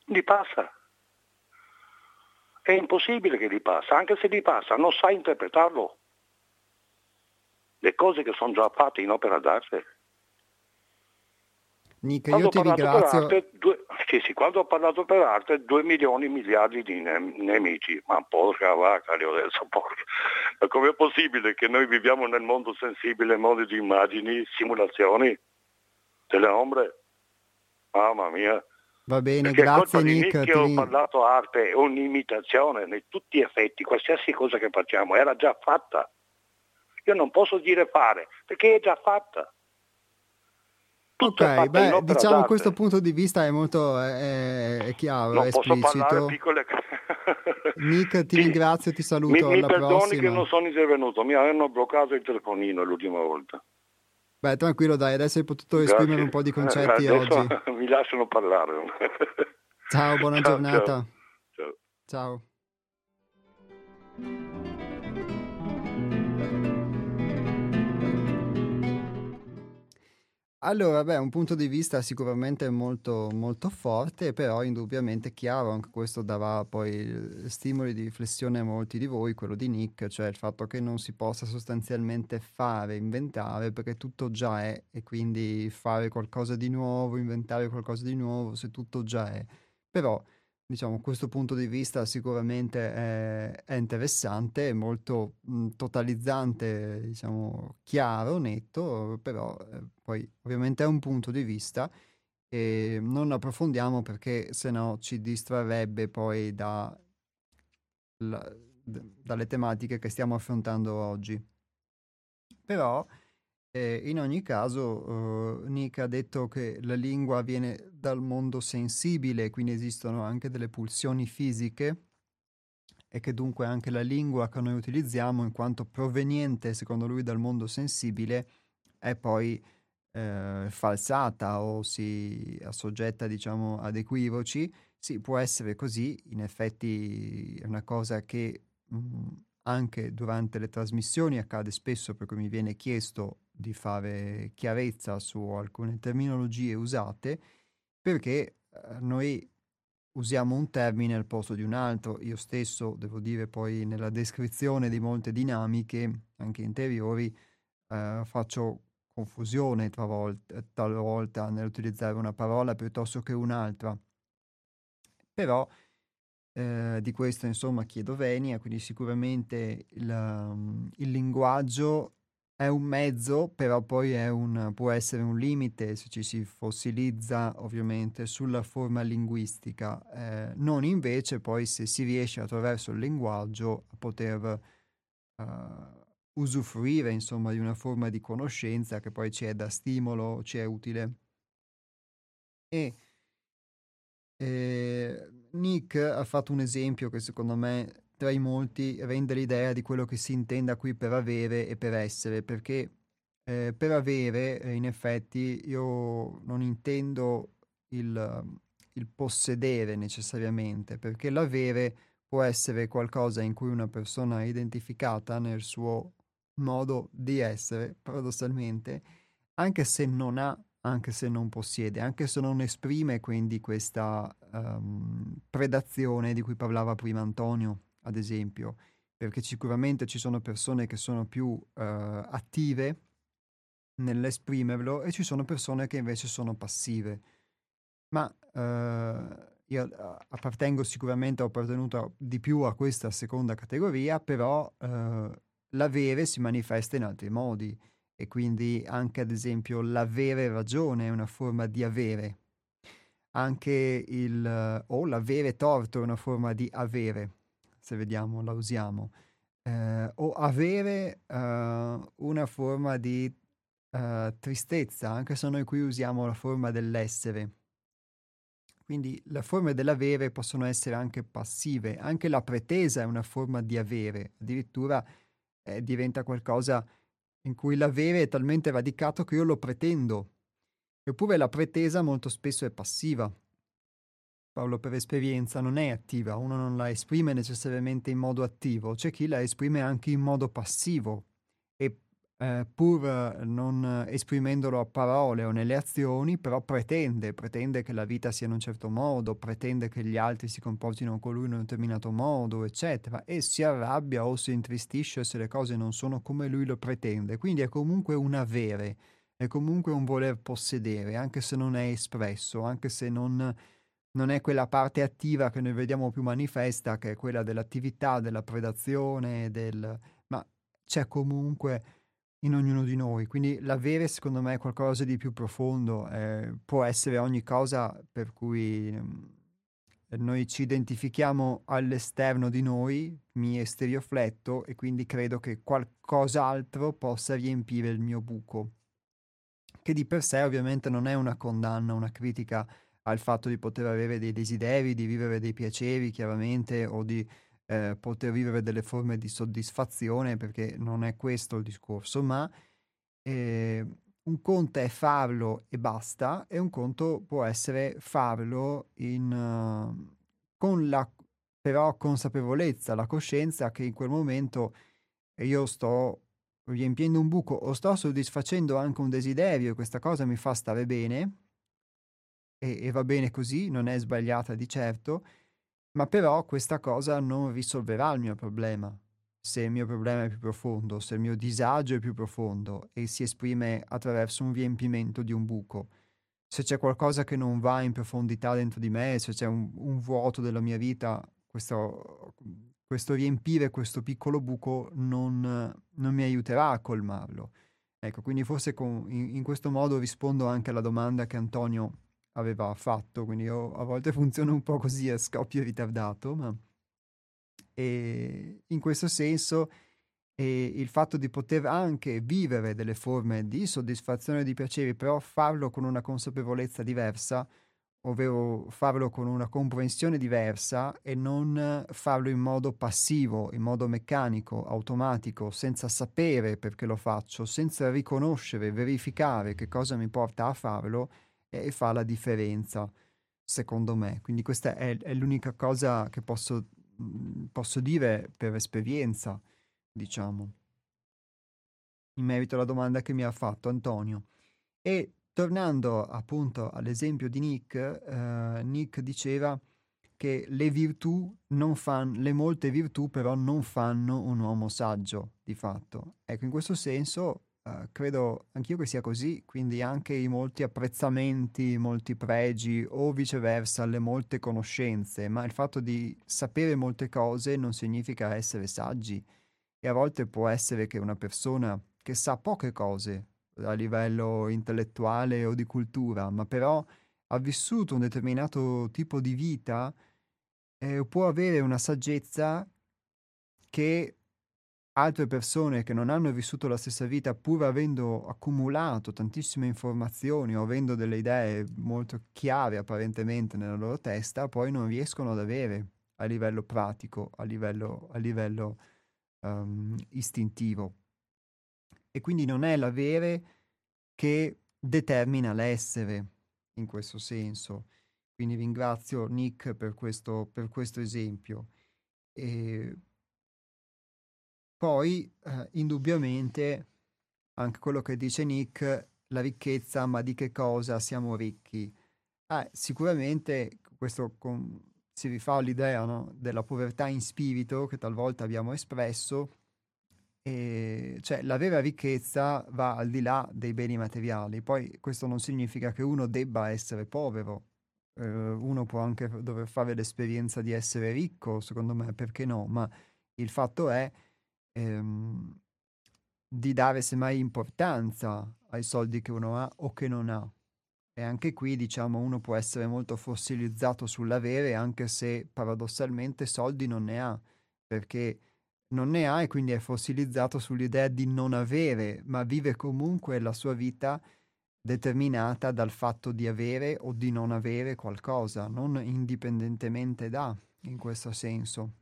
Gli passa. È impossibile che gli passa, anche se gli passa, non sa interpretarlo. Le cose che sono già fatte in opera d'arte. Nick, io ti ringrazio. Due, sì, quando ho parlato per arte, due milioni, miliardi di nemici. Ma porca vacca, le ho detto, porca. Ma com'è possibile che noi viviamo nel mondo sensibile, mondo di immagini, simulazioni, delle ombre? Mamma mia. Va bene, Perché grazie Nick. Nick ho parlato arte, è un'imitazione in tutti gli effetti, qualsiasi cosa che facciamo era già fatta. Io non posso dire fare, perché è già fatta. Ok, beh, diciamo d'arte. questo punto di vista è molto è, è chiaro, non è esplicito. Piccole... Nick, <laughs> ti ringrazio, ti saluto. Mi, mi perdoni prossima. che non sono intervenuto, mi hanno bloccato il telefonino l'ultima volta. Beh, tranquillo, dai, adesso hai potuto esprimere un po' di concetti adesso oggi. <laughs> Mi lasciano parlare. Ciao, buona ciao, giornata. Ciao. ciao. Allora, beh, un punto di vista sicuramente molto, molto forte, però indubbiamente chiaro, anche questo darà poi stimoli di riflessione a molti di voi, quello di Nick, cioè il fatto che non si possa sostanzialmente fare, inventare, perché tutto già è, e quindi fare qualcosa di nuovo, inventare qualcosa di nuovo, se tutto già è. Però Diciamo, questo punto di vista sicuramente è, è interessante, è molto mh, totalizzante, diciamo, chiaro, netto, però eh, poi ovviamente è un punto di vista e non approfondiamo perché se no ci distrarrebbe poi da, la, d- dalle tematiche che stiamo affrontando oggi. Però eh, in ogni caso, uh, Nick ha detto che la lingua viene dal mondo sensibile, quindi esistono anche delle pulsioni fisiche e che dunque anche la lingua che noi utilizziamo, in quanto proveniente, secondo lui, dal mondo sensibile, è poi eh, falsata o si assoggetta, diciamo, ad equivoci. Sì, può essere così, in effetti è una cosa che mh, mm, anche durante le trasmissioni accade spesso perché mi viene chiesto di fare chiarezza su alcune terminologie usate perché eh, noi usiamo un termine al posto di un altro. Io stesso, devo dire poi nella descrizione di molte dinamiche, anche interiori, eh, faccio confusione talvolta, talvolta nell'utilizzare una parola piuttosto che un'altra. Però eh, di questo insomma chiedo venia, quindi sicuramente il, um, il linguaggio è un mezzo, però poi un, può essere un limite se ci si fossilizza ovviamente sulla forma linguistica, eh, non invece poi se si riesce attraverso il linguaggio a poter uh, usufruire insomma di una forma di conoscenza che poi ci è da stimolo, ci è utile. E eh, Nick ha fatto un esempio che secondo me tra i molti rende l'idea di quello che si intenda qui per avere e per essere, perché eh, per avere, eh, in effetti, io non intendo il, il possedere necessariamente, perché l'avere può essere qualcosa in cui una persona è identificata nel suo modo di essere, paradossalmente, anche se non ha, anche se non possiede, anche se non esprime quindi questa um, predazione di cui parlava prima Antonio ad esempio, perché sicuramente ci sono persone che sono più uh, attive nell'esprimerlo e ci sono persone che invece sono passive. Ma uh, io uh, appartengo sicuramente, ho appartenuto di più a questa seconda categoria, però l'avere si manifesta in altri modi e quindi anche ad esempio l'avere ragione è una forma di avere, anche il o l'avere torto è una forma di avere se vediamo, la usiamo, eh, o avere uh, una forma di uh, tristezza, anche se noi qui usiamo la forma dell'essere. Quindi le forme dell'avere possono essere anche passive, anche la pretesa è una forma di avere, addirittura eh, diventa qualcosa in cui l'avere è talmente radicato che io lo pretendo. Eppure la pretesa molto spesso è passiva, Paolo per esperienza non è attiva, uno non la esprime necessariamente in modo attivo, c'è chi la esprime anche in modo passivo eh, pur non esprimendolo a parole o nelle azioni, però pretende, pretende che la vita sia in un certo modo, pretende che gli altri si comportino con lui in un determinato modo, eccetera, e si arrabbia o si intristisce se le cose non sono come lui lo pretende, quindi è comunque un avere, è comunque un voler possedere, anche se non è espresso, anche se non non è quella parte attiva che noi vediamo più manifesta, che è quella dell'attività, della predazione, del... ma c'è comunque in ognuno di noi. Quindi l'avere, secondo me, è qualcosa di più profondo. Eh, può essere ogni cosa per cui eh, noi ci identifichiamo all'esterno di noi, mi esteriofletto e quindi credo che qualcos'altro possa riempire il mio buco. Che di per sé ovviamente non è una condanna, una critica al fatto di poter avere dei desideri, di vivere dei piaceri chiaramente o di eh, poter vivere delle forme di soddisfazione perché non è questo il discorso, ma eh, un conto è farlo e basta e un conto può essere farlo in, uh, con la però consapevolezza, la coscienza che in quel momento io sto riempiendo un buco o sto soddisfacendo anche un desiderio e questa cosa mi fa stare bene e, e va bene così, non è sbagliata di certo, ma però questa cosa non risolverà il mio problema. Se il mio problema è più profondo, se il mio disagio è più profondo e si esprime attraverso un riempimento di un buco. Se c'è qualcosa che non va in profondità dentro di me, se c'è un, un vuoto della mia vita, questo, questo, riempire questo piccolo buco non, non, mi aiuterà a colmarlo. Ecco, quindi forse con, in, in questo modo rispondo anche alla domanda che Antonio aveva fatto, quindi io a volte <laughs> funziono un po' così a scoppio ritardato, ma e in questo senso e il fatto di poter anche vivere delle forme di soddisfazione e di piacere, però farlo con una consapevolezza diversa, ovvero farlo con una comprensione diversa e non farlo in modo passivo, in modo meccanico, automatico, senza sapere perché lo faccio, senza riconoscere, verificare che cosa mi porta a farlo, e fa la differenza, secondo me. Quindi questa è, è l'unica cosa che posso, mhmm, posso dire per esperienza, diciamo, in merito alla domanda che mi ha fatto Antonio. E tornando appunto all'esempio di Nick, eh, Nick diceva che le virtù non fanno, le molte virtù però non fanno un uomo saggio, di fatto. Ecco, in questo senso Uh, credo anch'io che sia così, quindi anche i molti apprezzamenti, i molti pregi o viceversa le molte conoscenze, ma il fatto di sapere molte cose non significa essere saggi. E a volte può essere che una persona che sa poche cose a livello intellettuale o di cultura, ma però ha vissuto un determinato tipo di vita, eh, può avere una saggezza che altre persone che non hanno vissuto la stessa vita, pur avendo accumulato tantissime informazioni o avendo delle idee molto chiare apparentemente nella loro testa, poi non riescono ad avere a livello pratico, a livello, a livello um, istintivo. E quindi non è l'avere che determina l'essere in questo senso. Quindi ringrazio Nick per questo, per questo esempio. E poi, eh, indubbiamente, anche quello che dice Nick, la ricchezza, ma di che cosa siamo ricchi? Eh, sicuramente questo con, si rifà all'idea no? della povertà in spirito che talvolta abbiamo espresso, e cioè la vera ricchezza va al di là dei beni materiali. Poi questo non significa che uno debba essere povero, eh, uno può anche dover fare l'esperienza di essere ricco, secondo me, perché no? Ma il fatto è ehm, di dare semmai importanza ai soldi che uno ha o che non ha. E anche qui, diciamo, uno può essere molto fossilizzato sull'avere, anche se paradossalmente soldi non ne ha, perché non ne ha e quindi è fossilizzato sull'idea di non avere, ma vive comunque la sua vita determinata dal fatto di avere o di non avere qualcosa, non indipendentemente da, in questo senso.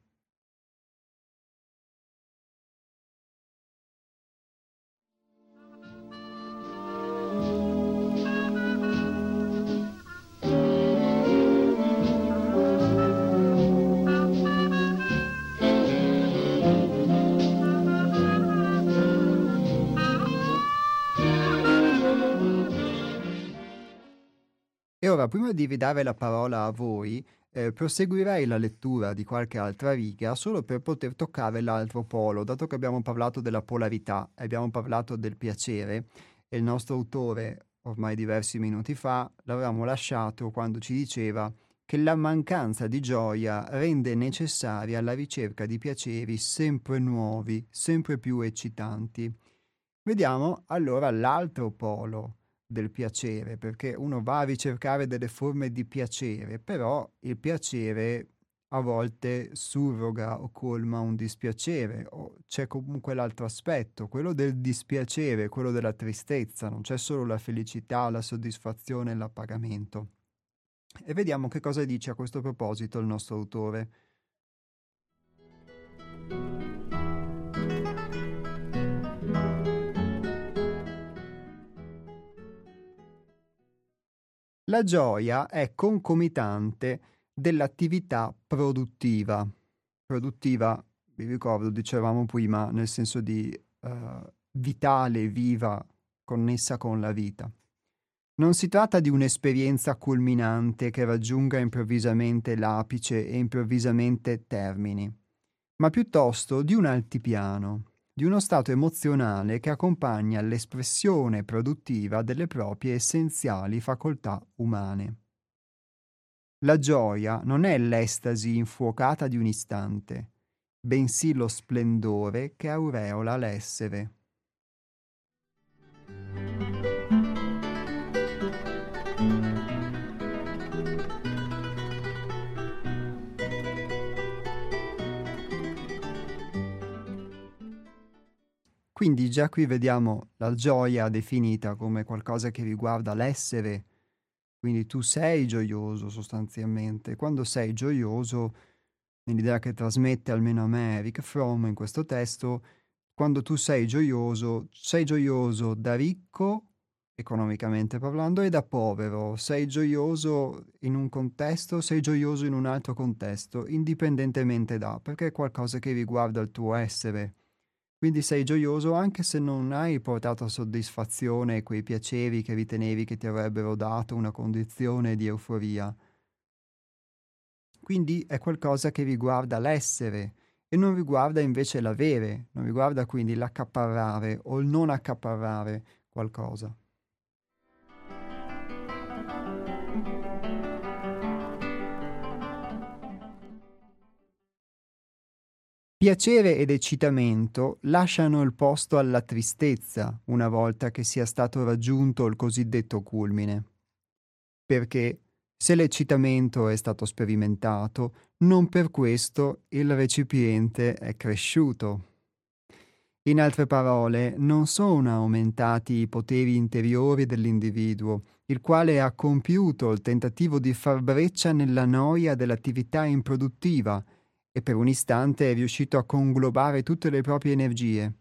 E ora, prima di ridare la parola a voi, eh, proseguirei la lettura di qualche altra riga solo per poter toccare l'altro polo, dato che abbiamo parlato della polarità abbiamo parlato del piacere, e il nostro autore, ormai diversi minuti fa, l'avevamo lasciato quando ci diceva che la mancanza di gioia rende necessaria la ricerca di piaceri sempre nuovi, sempre più eccitanti. Vediamo allora l'altro polo del piacere, perché uno va a ricercare delle forme di piacere, però il piacere a volte surroga o colma un dispiacere, o c'è comunque l'altro aspetto, quello del dispiacere, quello della tristezza, non c'è solo la felicità, la soddisfazione e l'appagamento. E vediamo che cosa dice a questo proposito il nostro autore. La gioia è concomitante dell'attività produttiva. Produttiva, vi ricordo, dicevamo prima, nel senso di uh, vitale, viva, connessa con la vita. Non si tratta di un'esperienza culminante che raggiunga improvvisamente l'apice e improvvisamente termini, ma piuttosto di un altipiano, di uno stato emozionale che accompagna l'espressione produttiva delle proprie essenziali facoltà umane. La gioia non è l'estasi infuocata di un istante, bensì lo splendore che aureola l'essere. Quindi già qui vediamo la gioia definita come qualcosa che riguarda l'essere, quindi tu sei gioioso sostanzialmente. Quando sei gioioso, nell'idea che trasmette almeno a me Eric Fromm in questo testo, quando tu sei gioioso, sei gioioso da ricco, economicamente parlando, e da povero. Sei gioioso in un contesto, sei gioioso in un altro contesto, indipendentemente da, perché è qualcosa che riguarda il tuo essere. Quindi sei gioioso anche se non hai portato a soddisfazione quei piaceri che ritenevi che ti avrebbero dato una condizione di euforia. Quindi è qualcosa che riguarda l'essere e non riguarda invece l'avere, non riguarda quindi l'accaparrare o il non accaparrare qualcosa. Piacere ed eccitamento lasciano il posto alla tristezza una volta che sia stato raggiunto il cosiddetto culmine. Perché se l'eccitamento è stato sperimentato, non per questo il recipiente è cresciuto. In altre parole, non sono aumentati i poteri interiori dell'individuo, il quale ha compiuto il tentativo di far breccia nella noia dell'attività improduttiva e per un istante è riuscito a conglobare tutte le proprie energie.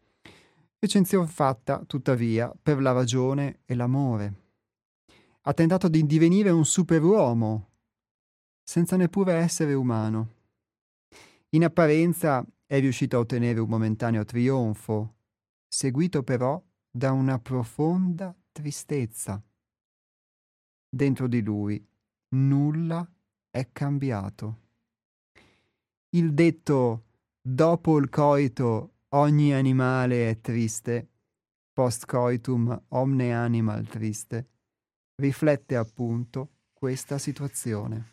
Eccezione fatta, tuttavia, per la ragione e l'amore. Ha tentato di divenire un superuomo, senza neppure essere umano. In apparenza è riuscito a ottenere un momentaneo trionfo, seguito però da una profonda tristezza. Dentro di lui nulla è cambiato. Il detto dopo il coito ogni animale è triste, post coitum omne animal triste, riflette appunto questa situazione.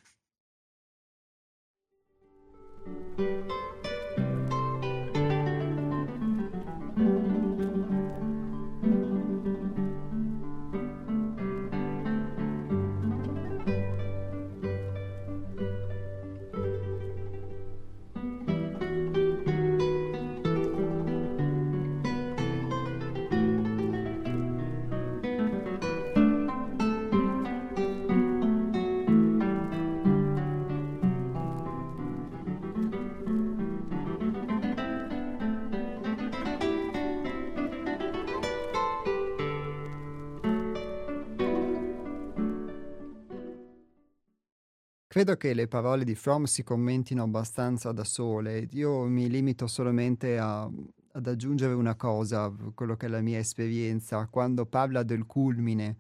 Credo che le parole di Fromm si commentino abbastanza da sole. Io mi limito solamente a, ad aggiungere una cosa, quello che è la mia esperienza. Quando parla del culmine,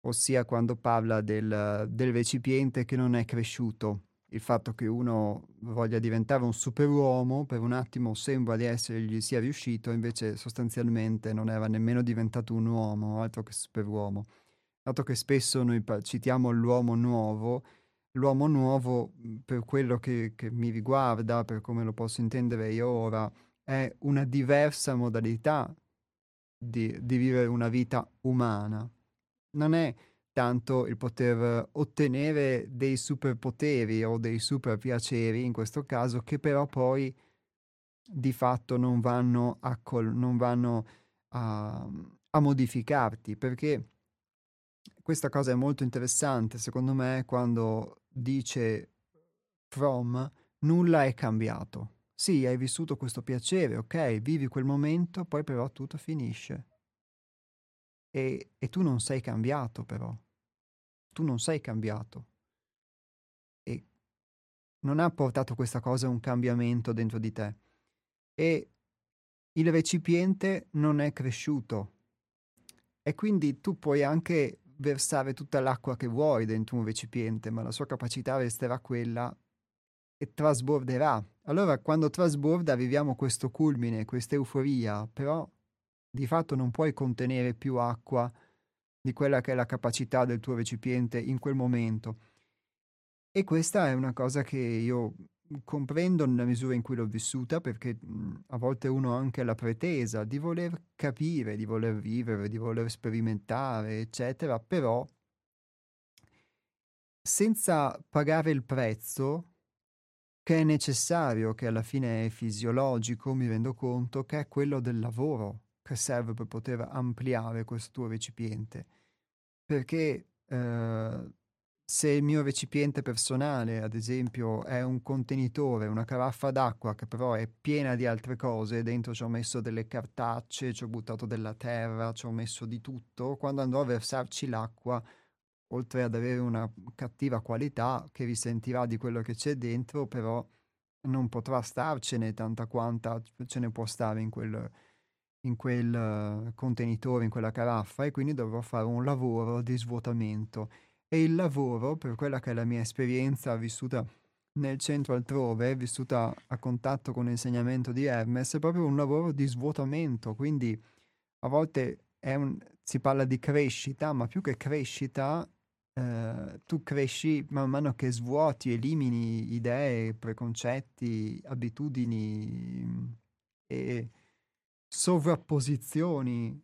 ossia quando parla del, del recipiente che non è cresciuto, il fatto che uno voglia diventare un superuomo, per un attimo sembra di essergli sia riuscito, invece sostanzialmente non era nemmeno diventato un uomo, altro che superuomo. Dato che spesso noi citiamo l'uomo nuovo, l'uomo nuovo, mhmm, per quello che, che, mi riguarda, per come lo posso intendere io ora, è una diversa modalità di, di vivere una vita umana. Non è tanto il poter ottenere dei superpoteri o dei super piaceri in questo caso, che però poi di fatto non vanno a, col- non vanno a, a modificarti, perché questa cosa è molto interessante secondo me quando dice From, nulla è cambiato. Sì, hai vissuto questo piacere, ok, vivi quel momento, poi però tutto finisce. E, e tu non sei cambiato però. Tu non sei cambiato. E non ha portato questa cosa un cambiamento dentro di te. E il recipiente non è cresciuto. E quindi tu puoi anche versare tutta l'acqua che vuoi dentro un recipiente, ma la sua capacità resterà quella e trasborderà. Allora, quando trasborda, arriviamo a questo culmine, questa euforia, però di fatto non puoi contenere più acqua di quella che è la capacità del tuo recipiente in quel momento. E questa è una cosa che io comprendo nella misura in cui l'ho vissuta, perché mh, a volte uno ha anche la pretesa di voler capire, di voler vivere, di voler sperimentare, eccetera, però senza pagare il prezzo che è necessario, che alla fine è fisiologico, mi rendo conto, che è quello del lavoro che serve per poter ampliare questo tuo recipiente. Perché eh, se il mio recipiente personale, ad esempio, è un contenitore, una caraffa d'acqua che però è piena di altre cose, dentro ci ho messo delle cartacce, ci ho buttato della terra, ci ho messo di tutto, quando andrò a versarci l'acqua, oltre ad avere una cattiva qualità che risentirà di quello che c'è dentro, però non potrà starcene tanta quanta ce ne può stare in quel, in quel contenitore, in quella caraffa, e quindi dovrò fare un lavoro di svuotamento e il lavoro, per quella che è la mia esperienza vissuta nel centro altrove, vissuta a contatto con l'insegnamento di Hermes, è proprio un lavoro di svuotamento, quindi a volte un, si parla di crescita, ma più che crescita eh, tu cresci man mano che svuoti, elimini idee, preconcetti, abitudini e sovrapposizioni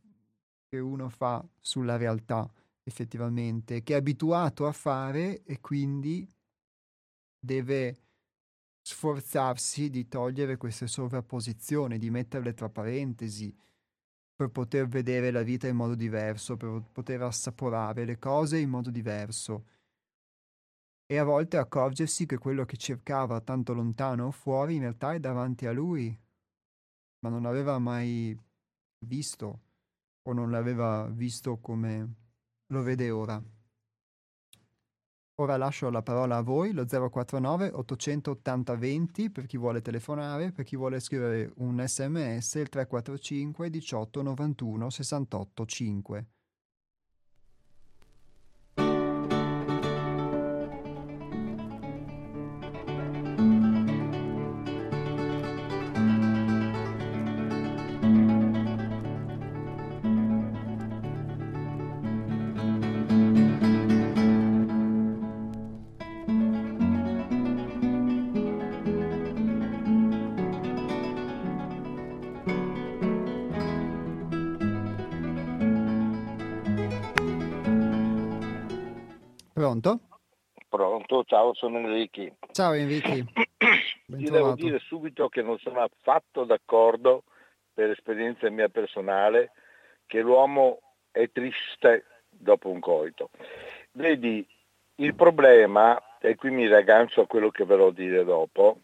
che uno fa sulla realtà effettivamente, che è abituato a fare e quindi deve sforzarsi di togliere queste sovrapposizioni, di metterle tra parentesi, per poter vedere la vita in modo diverso, per poter assaporare le cose in modo diverso. E a volte accorgersi che quello che cercava tanto lontano fuori in realtà è davanti a lui, ma non l'aveva mai visto o non l'aveva visto come lo vede ora. Ora lascio la parola a voi, lo 049 880 20 per chi vuole telefonare, per chi vuole scrivere un sms, il 345 18 91 68 5. Pronto? Pronto, ciao, sono Enrichi. Ciao Enrichi. <clears throat> Ti devo dire subito che non sono affatto d'accordo, per esperienza mia personale, che l'uomo è triste dopo un coito. Vedi, il problema, e qui mi raggancio a quello che verrò a dire dopo,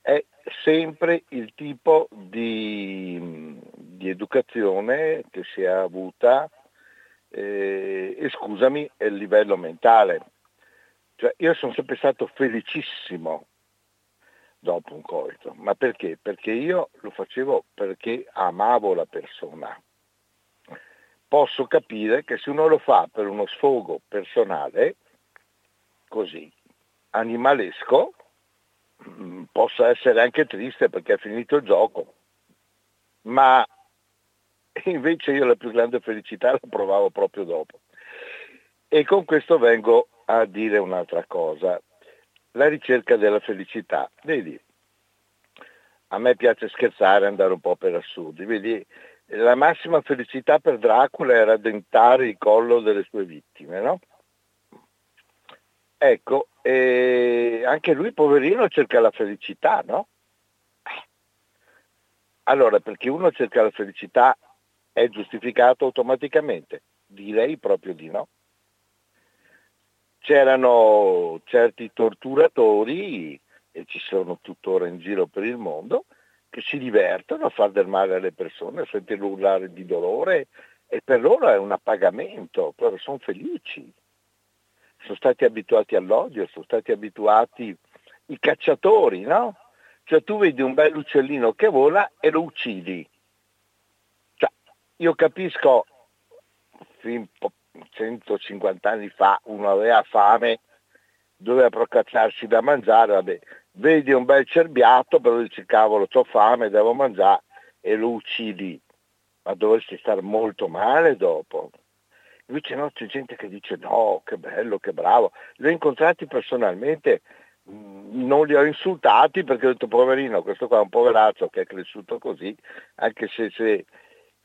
è sempre il tipo di, di educazione che si è avuta eh, e scusami, è il livello mentale. Cioè, io sono sempre stato felicissimo dopo un coito, ma perché? Perché io lo facevo perché amavo la persona. Posso capire che se uno lo fa per uno sfogo personale, così, animalesco, mm, possa essere anche triste perché è finito il gioco, ma <laughs> invece io la più grande felicità la provavo proprio dopo. E con questo vengo a dire un'altra cosa, la ricerca della felicità. Vedi, a me piace scherzare, andare un po' per assurdi, vedi, la massima felicità per Dracula era dentare il collo delle sue vittime, no? Ecco, anche lui poverino cerca la felicità, no? Allora, perché uno cerca la felicità è giustificato automaticamente? Direi proprio di no. C'erano certi torturatori, e ci sono tuttora in giro per il mondo, che si divertono a far del male alle persone, a sentire urlare di dolore e per loro è un appagamento, però sono felici. Sono stati abituati all'odio, sono stati abituati i cacciatori, no? Cioè tu vedi un bel uccellino che vola e lo uccidi io capisco, fin 150 anni fa uno aveva fame, doveva procacciarsi da mangiare, vabbè, vedi un bel cerbiato, però dici cavolo, ho fame, devo mangiare e lo uccidi, ma dovresti stare molto male dopo. Invece no, c'è gente che dice no, che bello, che bravo. Li ho incontrati personalmente, non li ho insultati perché ho detto poverino, questo qua è un poveraccio che è cresciuto così, anche se, se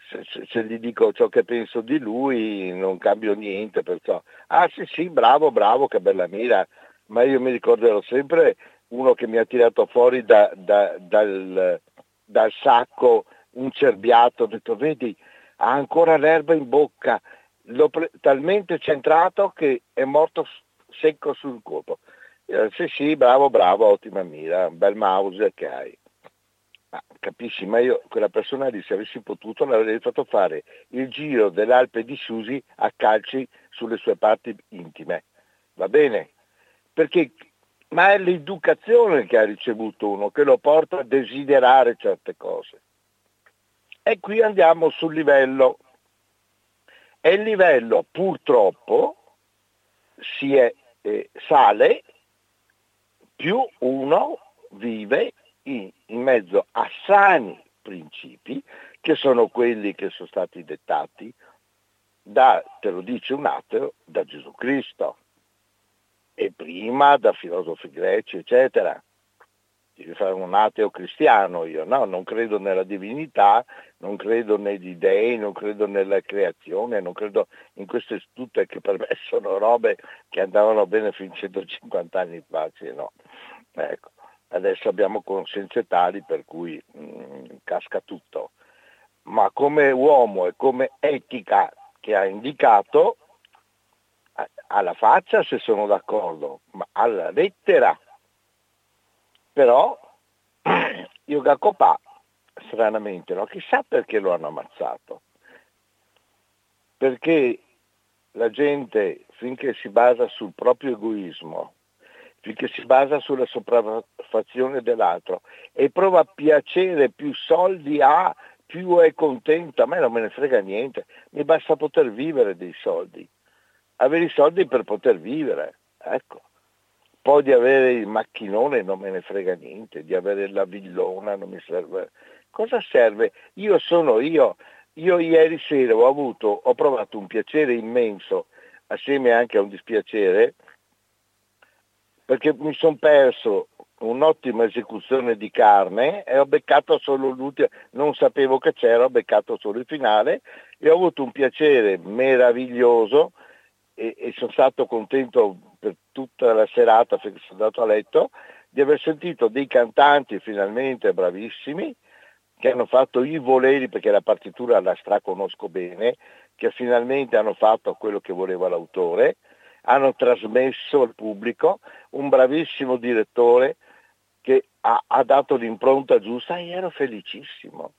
se, se, se, gli dico ciò che penso di lui non cambio niente, perciò, ah sì sì, bravo, bravo, che bella mira, ma io mi ricorderò sempre uno che mi ha tirato fuori da, da, dal, dal, sacco un cerbiato, ho detto vedi, ha ancora l'erba in bocca, l'ho pre- talmente centrato che è morto secco sul colpo. Eh, sì sì, bravo, bravo, ottima mira, un bel mouse che hai. Capisci, ma io quella persona lì se avessi potuto l'avrei fatto fare il giro dell'Alpe di Susi a calci sulle sue parti intime. Va bene? Perché, ma è l'educazione che ha ricevuto uno che lo porta a desiderare certe cose. E qui andiamo sul livello. E il livello purtroppo si è, eh, sale più uno vive in, mezzo a sani principi, che sono quelli che sono stati dettati da, te lo dice un ateo, da Gesù Cristo e prima da filosofi greci, eccetera. Devi fare un ateo cristiano io, no? Non credo nella divinità, non credo negli dei, non credo nella creazione, non credo in queste tutte che per me <laughs> sono robe che andavano bene fino a 150 anni fa, sì, no? Ecco. Adesso abbiamo coscienze tali per cui mh, mm, casca tutto. Ma come uomo e come etica che ha indicato, alla faccia se sono d'accordo, ma alla lettera. Però <clears throat> Yoga Copà, stranamente, no? chissà perché lo hanno ammazzato. Perché la gente, finché si basa sul proprio egoismo, finché si basa sulla sopraffazione dell'altro e prova piacere, più soldi ha, più è contento, a me non me ne frega niente, mi basta poter vivere dei soldi avere i soldi per poter vivere, ecco. Poi di avere il macchinone non me ne frega niente, di avere la villona non mi serve. Cosa serve? Io sono io. Io ieri sera ho avuto, ho provato un piacere immenso, assieme anche a un dispiacere, perché mi sono perso un'ottima esecuzione di carne e ho beccato solo l'ultima, non sapevo che c'era, ho beccato solo il finale e ho avuto un piacere meraviglioso e, e sono stato contento per tutta la serata finché sono andato a letto di aver sentito dei cantanti finalmente bravissimi che hanno fatto i voleri perché la partitura la straconosco bene, che finalmente hanno fatto quello che voleva l'autore, hanno trasmesso al pubblico, un bravissimo direttore che ha, ha dato l'impronta giusta e ero felicissimo.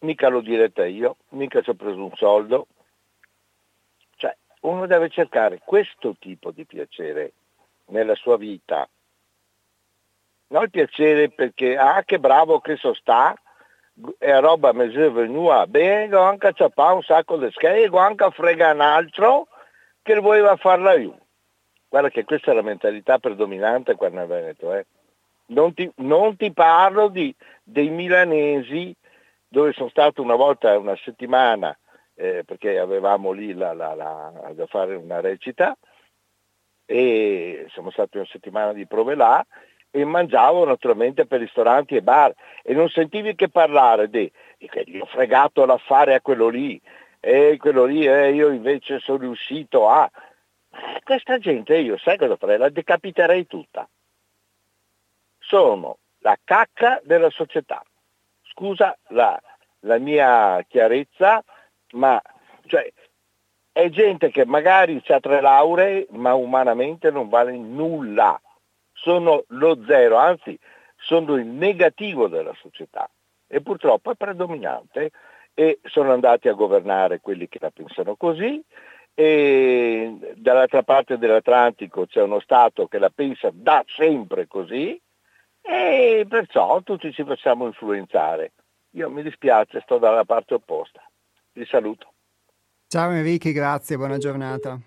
Mica l'ho diretta io, mica ci ho preso un soldo, uno deve cercare questo tipo di piacere nella sua vita. Non il piacere perché, ah che bravo che so sta, e roba mi è venuta bene, anche ciappare un sacco di scheghe, anche a fregare un altro che voleva farla io. Guarda che questa è la mentalità predominante qua nel Veneto. Eh. Non, ti, non, ti, parlo di, dei milanesi dove sono stato una volta una settimana eh, perché avevamo lì la, la, la, da fare una recita e siamo stati una settimana di prove là e mangiavo naturalmente per ristoranti e bar e non sentivi che parlare di gli ho fregato l'affare a quello lì e quello lì eh, io invece sono riuscito a questa gente io sai cosa farei? La decapiterei tutta. Sono la cacca della società. Scusa la, la mia chiarezza, ma cioè, è gente che magari ha tre lauree ma umanamente non vale nulla, sono lo zero, anzi sono il negativo della società e purtroppo è predominante e sono andati a governare quelli che la pensano così e dall'altra parte dell'Atlantico c'è uno Stato che la pensa da sempre così e perciò tutti ci facciamo influenzare. Io mi dispiace, sto dalla parte opposta. Vi saluto. Ciao Enrico, grazie, buona giornata.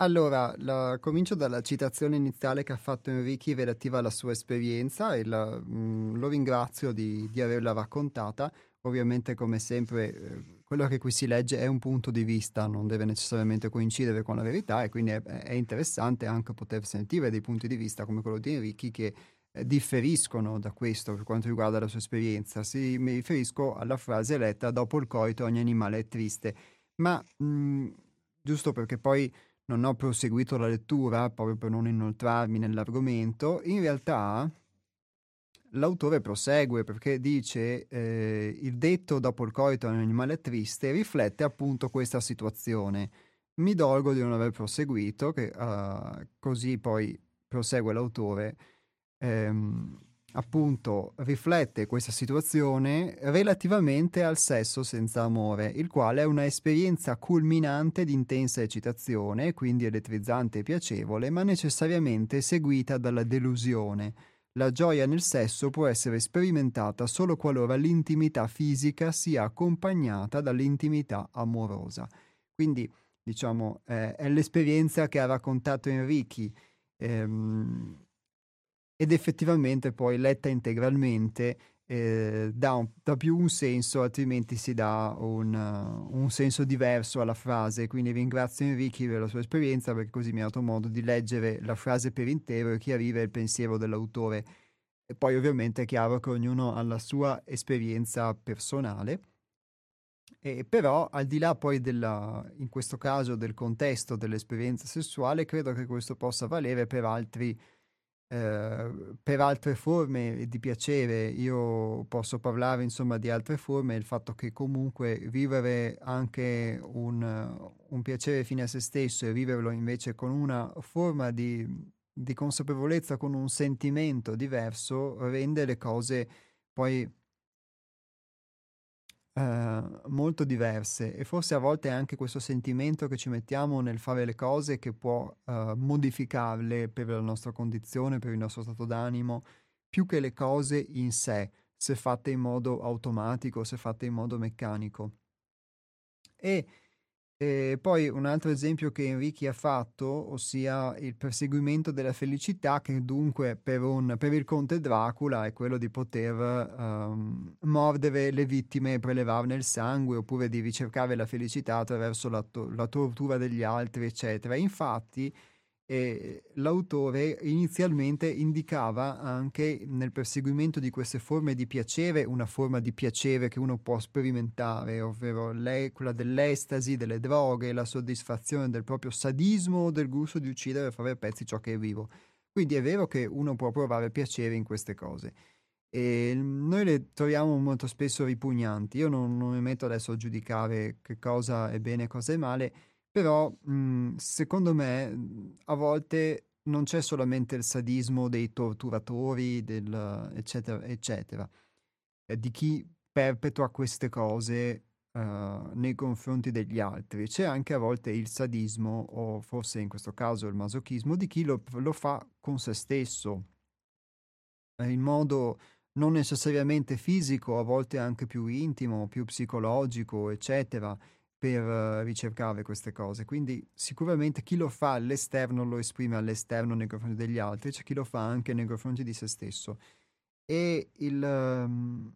Allora, la, comincio dalla citazione iniziale che ha fatto Enrico relativa alla sua esperienza e la, mh, mm, lo ringrazio di, di, averla raccontata. Ovviamente, come sempre, eh, quello che qui si legge è un punto di vista, non deve necessariamente coincidere con la verità e quindi è, è interessante anche poter sentire dei punti di vista come quello di Enrichi che eh, differiscono da questo per quanto riguarda la sua esperienza. Si, mi riferisco alla frase letta dopo il coito ogni animale è triste, ma mh, giusto perché poi non ho proseguito la lettura proprio per non inoltrarmi nell'argomento, in realtà l'autore prosegue perché dice eh, il detto dopo il coito è un animale triste riflette appunto questa situazione. Mi dolgo di non aver proseguito, che, uh, così poi prosegue l'autore, ehm, appunto riflette questa situazione relativamente al sesso senza amore, il quale è una esperienza culminante di intensa eccitazione, quindi elettrizzante e piacevole, ma necessariamente seguita dalla delusione la gioia nel sesso può essere sperimentata solo qualora l'intimità fisica sia accompagnata dall'intimità amorosa. Quindi, diciamo, eh, è l'esperienza che ha raccontato Enrichi ehm, ed effettivamente poi letta integralmente eh, dà, un, dà, più un senso, altrimenti si dà un, uh, un, senso diverso alla frase. Quindi ringrazio Enrichi per la sua esperienza perché così mi ha dato modo di leggere la frase per intero e chiarire il pensiero dell'autore. E poi ovviamente è chiaro che ognuno ha la sua esperienza personale. E però al di là poi della, in questo caso del contesto dell'esperienza sessuale, credo che questo possa valere per altri eh, per altre forme di piacere io posso parlare insomma di altre forme, il fatto che comunque vivere anche un, un piacere fine a se stesso e viverlo invece con una forma di, di consapevolezza, con un sentimento diverso, rende le cose poi Ehm, molto diverse e forse a volte anche questo sentimento che ci mettiamo nel fare le cose che può uh, modificarle per la nostra condizione, per il nostro stato d'animo, più che le cose in sé, se fatte in modo automatico, se fatte in modo meccanico. E e poi un altro esempio che Enrichi ha fatto, ossia il perseguimento della felicità, che dunque per, un, per il conte Dracula è quello di poter um, mordere le vittime e prelevarne il sangue, oppure di ricercare la felicità attraverso la, to- la tortura degli altri, eccetera. Infatti, e l'autore inizialmente indicava anche nel perseguimento di queste forme di piacere una forma di piacere che uno può sperimentare, ovvero lei, quella dell'estasi, delle droghe, la soddisfazione del proprio sadismo, del gusto di uccidere e fare a pezzi ciò che è vivo. Quindi è vero che uno può provare piacere in queste cose. E noi le troviamo molto spesso ripugnanti. Io non, non mi metto adesso a giudicare che cosa è bene e cosa è male, però, mhmm, secondo me, mhmm, a volte non c'è solamente il sadismo dei torturatori, del eccetera, eccetera, di chi perpetua queste cose, uh, nei confronti degli altri. C'è anche a volte il sadismo, o forse in questo caso il masochismo, di chi lo, lo fa con se stesso, in modo non necessariamente fisico, a volte anche più intimo, più psicologico, eccetera per uh, ricercare queste cose. Quindi sicuramente chi lo fa all'esterno lo esprime all'esterno nei confronti degli altri, c'è chi lo fa anche nei confronti di se stesso. E il... Um...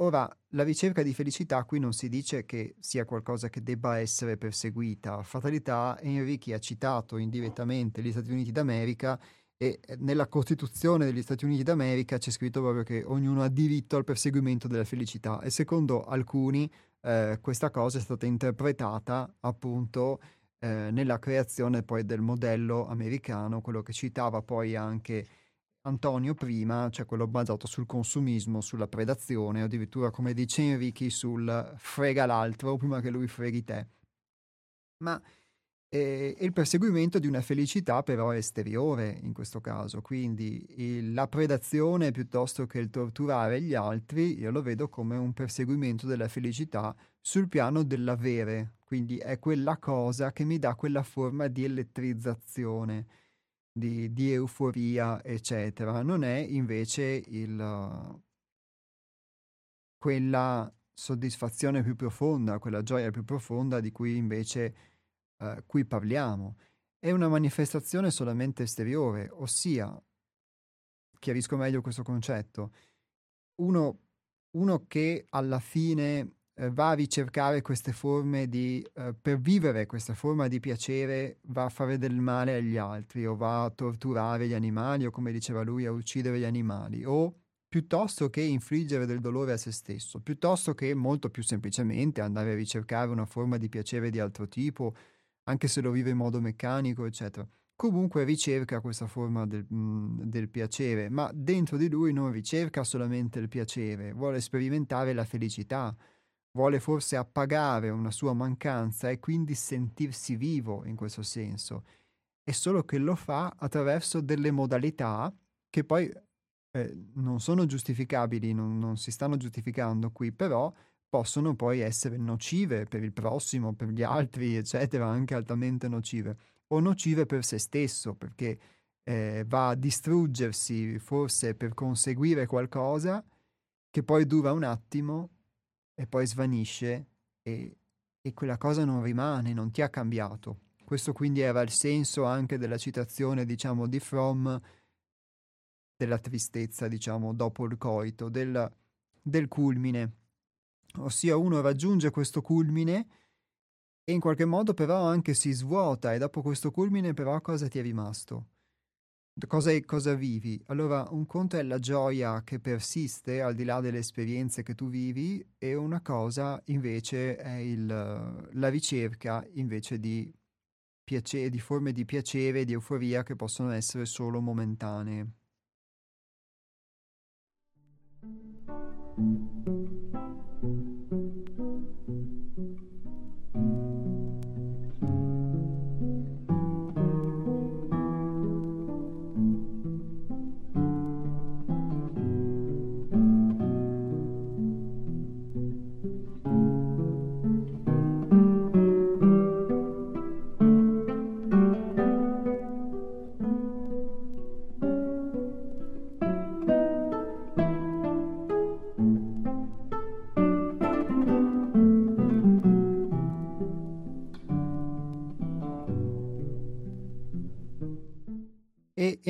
Ora, la ricerca di felicità qui non si dice che sia qualcosa che debba essere perseguita. Fatalità, Enrichi ha citato indirettamente gli Stati Uniti d'America e eh, nella Costituzione degli Stati Uniti d'America c'è scritto proprio che ognuno ha diritto al perseguimento della felicità e secondo alcuni eh, questa cosa è stata interpretata appunto eh, nella creazione poi del modello americano, quello che citava poi anche Antonio prima, cioè quello basato sul consumismo, sulla predazione, addirittura come dice Enrichi sul frega l'altro prima che lui freghi te. Ma e il perseguimento di una felicità però esteriore in questo caso, quindi il, la predazione piuttosto che il torturare gli altri, io lo vedo come un perseguimento della felicità sul piano dell'avere, quindi è quella cosa che mi dà quella forma di elettrizzazione, di, di euforia, eccetera. Non è invece il, quella soddisfazione più profonda, quella gioia più profonda di cui invece eh, cui parliamo, è una manifestazione solamente esteriore, ossia, chiarisco meglio questo concetto, uno, uno che alla fine eh, va a ricercare queste forme di, eh, per vivere questa forma di piacere, va a fare del male agli altri o va a torturare gli animali o come diceva lui a uccidere gli animali o piuttosto che infliggere del dolore a se stesso, piuttosto che molto più semplicemente andare a ricercare una forma di piacere di altro tipo anche se lo vive in modo meccanico, eccetera. Comunque ricerca questa forma del, mh, del, piacere, ma dentro di lui non ricerca solamente il piacere, vuole sperimentare la felicità, vuole forse appagare una sua mancanza e quindi sentirsi vivo in questo senso. È solo che lo fa attraverso delle modalità che poi eh, non sono giustificabili, non, non si stanno giustificando qui, però possono poi essere nocive per il prossimo, per gli altri, eccetera, anche altamente nocive, o nocive per se stesso, perché eh, va a distruggersi forse per conseguire qualcosa che poi dura un attimo e poi svanisce e, e quella cosa non rimane, non ti ha cambiato. Questo quindi era il senso anche della citazione, diciamo, di Fromm, della tristezza, diciamo, dopo il coito, del, del culmine. Ossia uno raggiunge questo culmine e in qualche modo però anche si svuota e dopo questo culmine però cosa ti è rimasto? Cosa, cosa vivi? Allora, un conto è la gioia che persiste al di là delle esperienze che tu vivi e una cosa invece è il, la ricerca invece di, piacere, di forme di piacere di euforia che possono essere solo momentanee.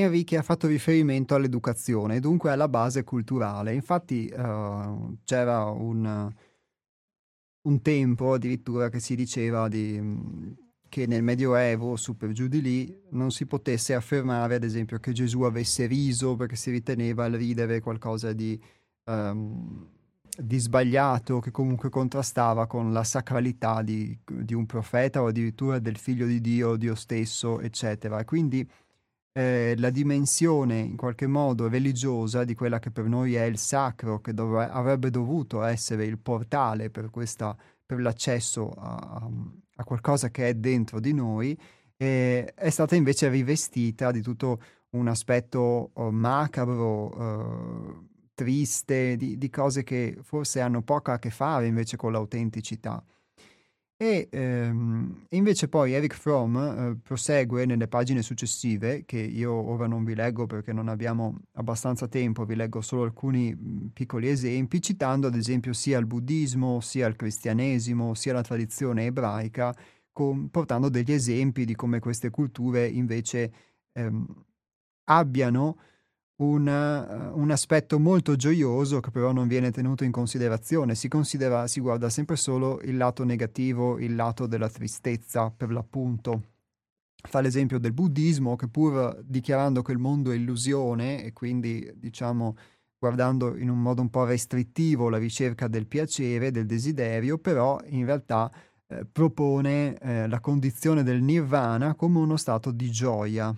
Enrique ha fatto riferimento all'educazione, dunque alla base culturale. Infatti uh, c'era un, un, tempo addirittura che si diceva di, che nel Medioevo, su per giù di lì, non si potesse affermare, ad esempio, che Gesù avesse riso perché si riteneva il ridere qualcosa di, um, di sbagliato, che comunque contrastava con la sacralità di, di, un profeta o addirittura del figlio di Dio, Dio stesso, eccetera. Quindi eh, la dimensione in qualche modo religiosa di quella che per noi è il sacro, che dov- avrebbe dovuto essere il portale per, questa, per l'accesso a, a, qualcosa che è dentro di noi, eh, è stata invece rivestita di tutto un aspetto oh, macabro, eh, triste, di, di cose che forse hanno poco a che fare invece con l'autenticità. E ehm, invece poi Eric Fromm eh, prosegue nelle pagine successive, che io ora non vi leggo perché non abbiamo abbastanza tempo, vi leggo solo alcuni mh, piccoli esempi, citando ad esempio sia il buddismo, sia il cristianesimo, sia la tradizione ebraica, con, portando degli esempi di come queste culture invece ehm, abbiano un, eh, un, aspetto molto gioioso che però non viene tenuto in considerazione. Si, considera, si guarda sempre solo il lato negativo, il lato della tristezza, per l'appunto. Fa l'esempio del buddismo che pur dichiarando che il mondo è illusione e quindi diciamo guardando in un modo un po' restrittivo la ricerca del piacere, del desiderio, però in realtà eh, propone eh, la condizione del nirvana come uno stato di gioia,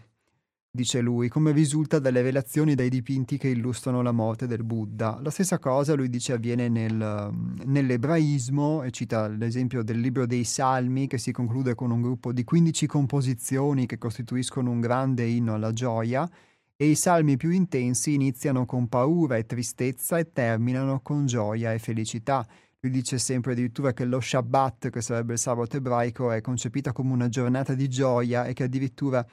dice lui, come risulta dalle relazioni dai dipinti che illustrano la morte del Buddha. La stessa cosa, lui dice, avviene nel, nell'ebraismo, e cita l'esempio del libro dei Salmi, che si conclude con un gruppo di 15 composizioni che costituiscono un grande inno alla gioia, e i salmi più intensi iniziano con paura e tristezza e terminano con gioia e felicità. Lui dice sempre addirittura che lo Shabbat, che sarebbe il sabato ebraico, è concepita come una giornata di gioia e che addirittura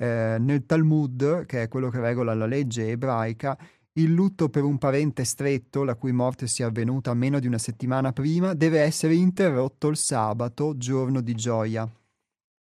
eh, nel Talmud, che è quello che regola la legge ebraica, il lutto per un parente stretto, la cui morte sia avvenuta meno di una settimana prima, deve essere interrotto il sabato, giorno di gioia.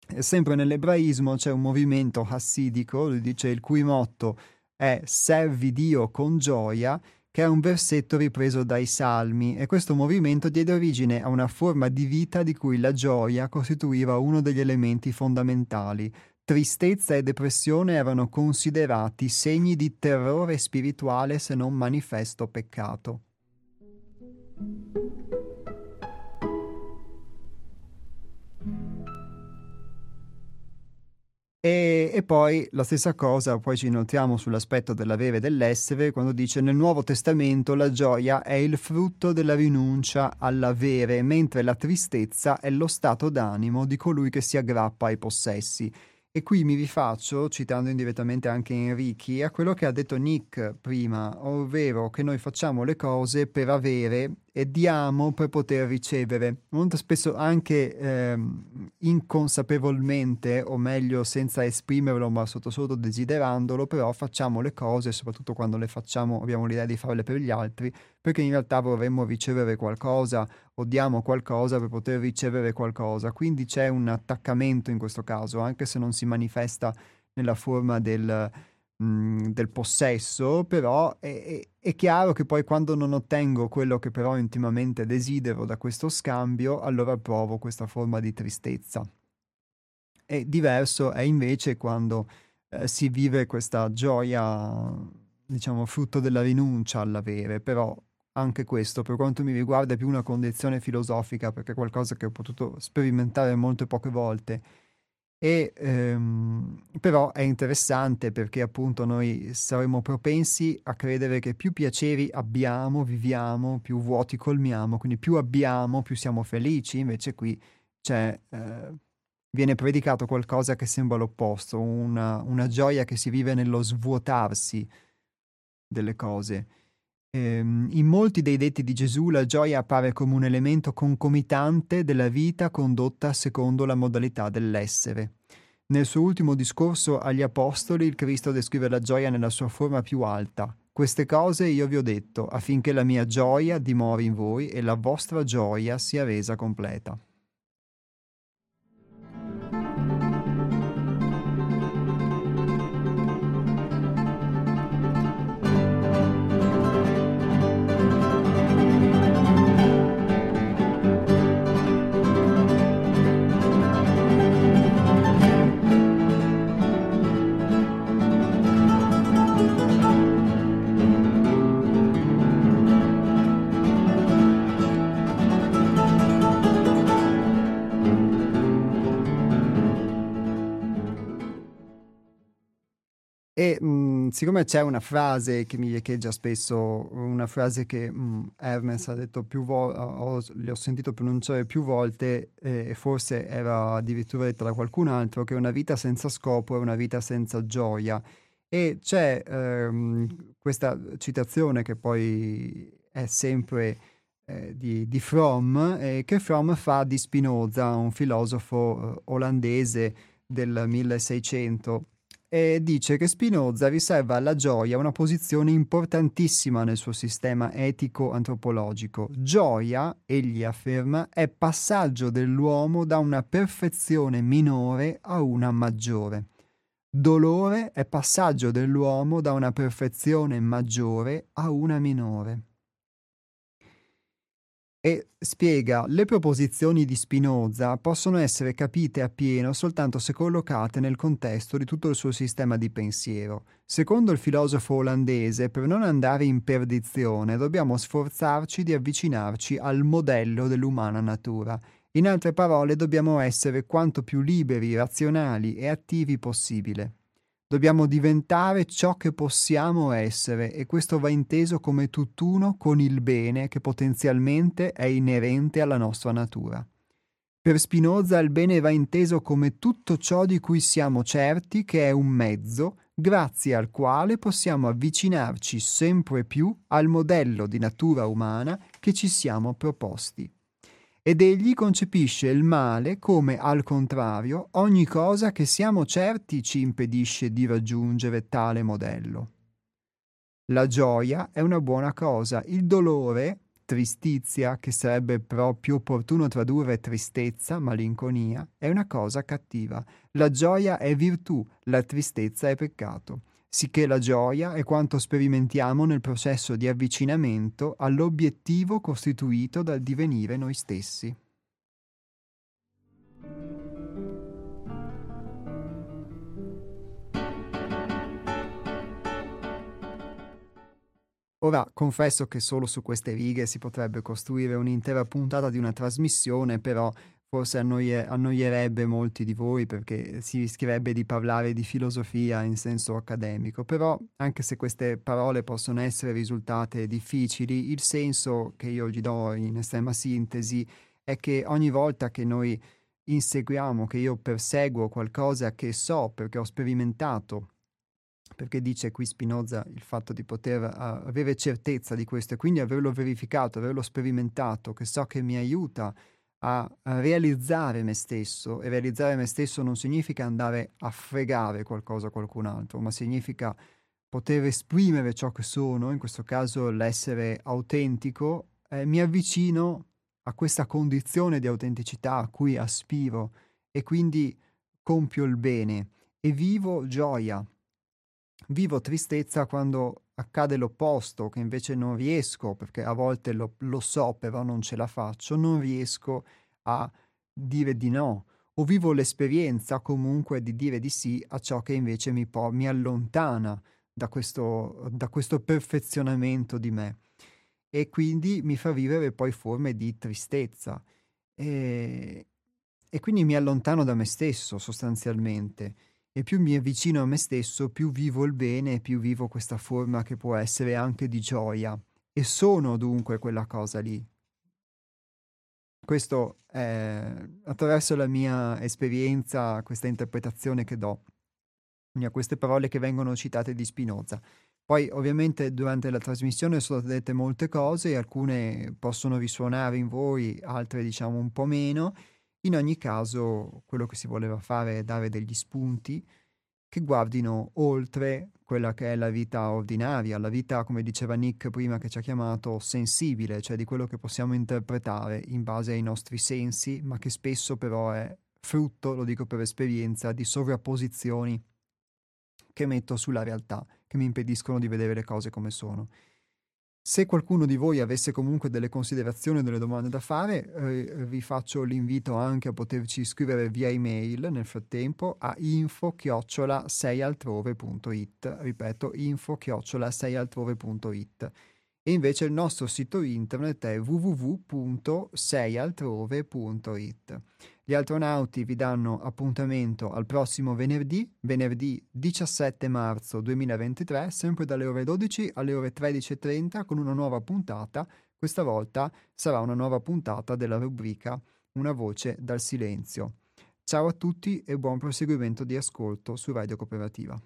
E sempre nell'ebraismo c'è un movimento hassidico, lui dice il cui motto è servi Dio con gioia, che è un versetto ripreso dai Salmi, e questo movimento diede origine a una forma di vita di cui la gioia costituiva uno degli elementi fondamentali, Tristezza e depressione erano considerati segni di terrore spirituale se non manifesto peccato. E, e, poi la stessa cosa, poi ci inoltriamo sull'aspetto dell'avere e dell'essere, quando dice nel Nuovo Testamento la gioia è il frutto della rinuncia all'avere, mentre la tristezza è lo stato d'animo di colui che si aggrappa ai possessi. E qui mi rifaccio, citando indirettamente anche Enrichi, a quello che ha detto Nick prima, ovvero che noi facciamo le cose per avere e diamo per poter ricevere. Molto spesso anche ehm, inconsapevolmente, o meglio senza esprimerlo, ma sotto sotto desiderandolo, però facciamo le cose, soprattutto quando le facciamo, abbiamo l'idea di farle per gli altri, perché in realtà vorremmo ricevere qualcosa o diamo qualcosa per poter ricevere qualcosa. Quindi c'è un attaccamento in questo caso, anche se non si manifesta nella forma del mh, del possesso, però è, è, è, chiaro che poi quando non ottengo quello che però intimamente desidero da questo scambio, allora provo questa forma di tristezza. E diverso è invece quando eh, si vive questa gioia, diciamo, frutto della rinuncia all'avere, però anche questo, per quanto mi riguarda, è più una condizione filosofica, perché è qualcosa che ho potuto sperimentare molte poche volte e, ehm, però è interessante perché appunto noi saremo propensi a credere che più piaceri abbiamo, viviamo, più vuoti colmiamo, quindi più abbiamo, più siamo felici, invece qui c'è, eh, viene predicato qualcosa che sembra l'opposto, una, una gioia che si vive nello svuotarsi delle cose. Ehm, in molti dei detti di Gesù la gioia appare come un elemento concomitante della vita condotta secondo la modalità dell'essere. Nel suo ultimo discorso agli Apostoli il Cristo descrive la gioia nella sua forma più alta. Queste cose io vi ho detto affinché la mia gioia dimori in voi e la vostra gioia sia resa completa. Siccome c'è una frase che mi echeggia spesso, una frase che mh, mhmm, Hermes ha detto più volte, le ho sentito pronunciare più volte eh, e forse era addirittura detta da qualcun altro, che una vita senza scopo è una vita senza gioia. E c'è ehm, questa citazione che poi è sempre eh, di, di Fromm, eh, che Fromm fa di Spinoza, un filosofo eh, olandese del 1600 e dice che Spinoza riserva alla gioia una posizione importantissima nel suo sistema etico-antropologico. Gioia, egli afferma, è passaggio dell'uomo da una perfezione minore a una maggiore. Dolore è passaggio dell'uomo da una perfezione maggiore a una minore e spiega le proposizioni di Spinoza possono essere capite appieno soltanto se collocate nel contesto di tutto il suo sistema di pensiero. Secondo il filosofo olandese, per non andare in perdizione dobbiamo sforzarci di avvicinarci al modello dell'umana natura. In altre parole, dobbiamo essere quanto più liberi, razionali e attivi possibile. Dobbiamo diventare ciò che possiamo essere e questo va inteso come tutt'uno con il bene che potenzialmente è inerente alla nostra natura. Per Spinoza il bene va inteso come tutto ciò di cui siamo certi che è un mezzo grazie al quale possiamo avvicinarci sempre più al modello di natura umana che ci siamo proposti ed egli concepisce il male come, al contrario, ogni cosa che siamo certi ci impedisce di raggiungere tale modello. La gioia è una buona cosa, il dolore, tristizia, che sarebbe più opportuno tradurre tristezza, malinconia, è una cosa cattiva. La gioia è virtù, la tristezza è peccato sicché la gioia è quanto sperimentiamo nel processo di avvicinamento all'obiettivo costituito dal divenire noi stessi. Ora confesso che solo su queste righe si potrebbe costruire un'intera puntata di una trasmissione, però forse annoie, annoierebbe molti di voi perché si rischierebbe di parlare di filosofia in senso accademico, però anche se queste parole possono essere risultate difficili, il senso che io gli do in estrema sintesi è che ogni volta che noi inseguiamo, che io perseguo qualcosa che so perché ho sperimentato perché dice qui Spinoza il fatto di poter avere certezza di questo e quindi averlo verificato, averlo sperimentato, che so che mi aiuta a, realizzare me stesso e realizzare me stesso non significa andare a fregare qualcosa a qualcun altro, ma significa poter esprimere ciò che sono, in questo caso l'essere autentico, eh, mi avvicino a questa condizione di autenticità a cui aspiro e quindi compio il bene e vivo gioia. Vivo tristezza quando accade l'opposto, che invece non riesco, perché a volte lo, lo so, però non ce la faccio, non riesco a dire di no. O vivo l'esperienza comunque di dire di sì a ciò che invece mi, po- mi allontana da questo, da questo perfezionamento di me. E quindi mi fa vivere poi forme di tristezza. E, e quindi mi allontano da me stesso sostanzialmente e più mi avvicino a me stesso, più vivo il bene e più vivo questa forma che può essere anche di gioia. E sono dunque quella cosa lì. Questo è attraverso la mia esperienza, questa interpretazione che do a queste parole che vengono citate di Spinoza. Poi ovviamente durante la trasmissione sono state dette molte cose, alcune possono risuonare in voi, altre diciamo un po' meno, in ogni caso, quello che si voleva fare è dare degli spunti che guardino oltre quella che è la vita ordinaria, la vita, come diceva Nick prima che ci ha chiamato, sensibile, cioè di quello che possiamo interpretare in base ai nostri sensi, ma che spesso però è frutto, lo dico per esperienza, di sovrapposizioni che metto sulla realtà, che mi impediscono di vedere le cose come sono. Se qualcuno di voi avesse comunque delle considerazioni o delle domande da fare, eh, vi faccio l'invito anche a poterci scrivere via email nel frattempo a info-seialtrove.it. Ripeto, info-seialtrove.it. E invece il nostro sito internet è www.seialtrove.it. Gli astronauti vi danno appuntamento al prossimo venerdì, venerdì 17 marzo 2023, sempre dalle ore 12 alle ore 13.30 con una nuova puntata. Questa volta sarà una nuova puntata della rubrica Una voce dal silenzio. Ciao a tutti e buon proseguimento di ascolto su Radio Cooperativa.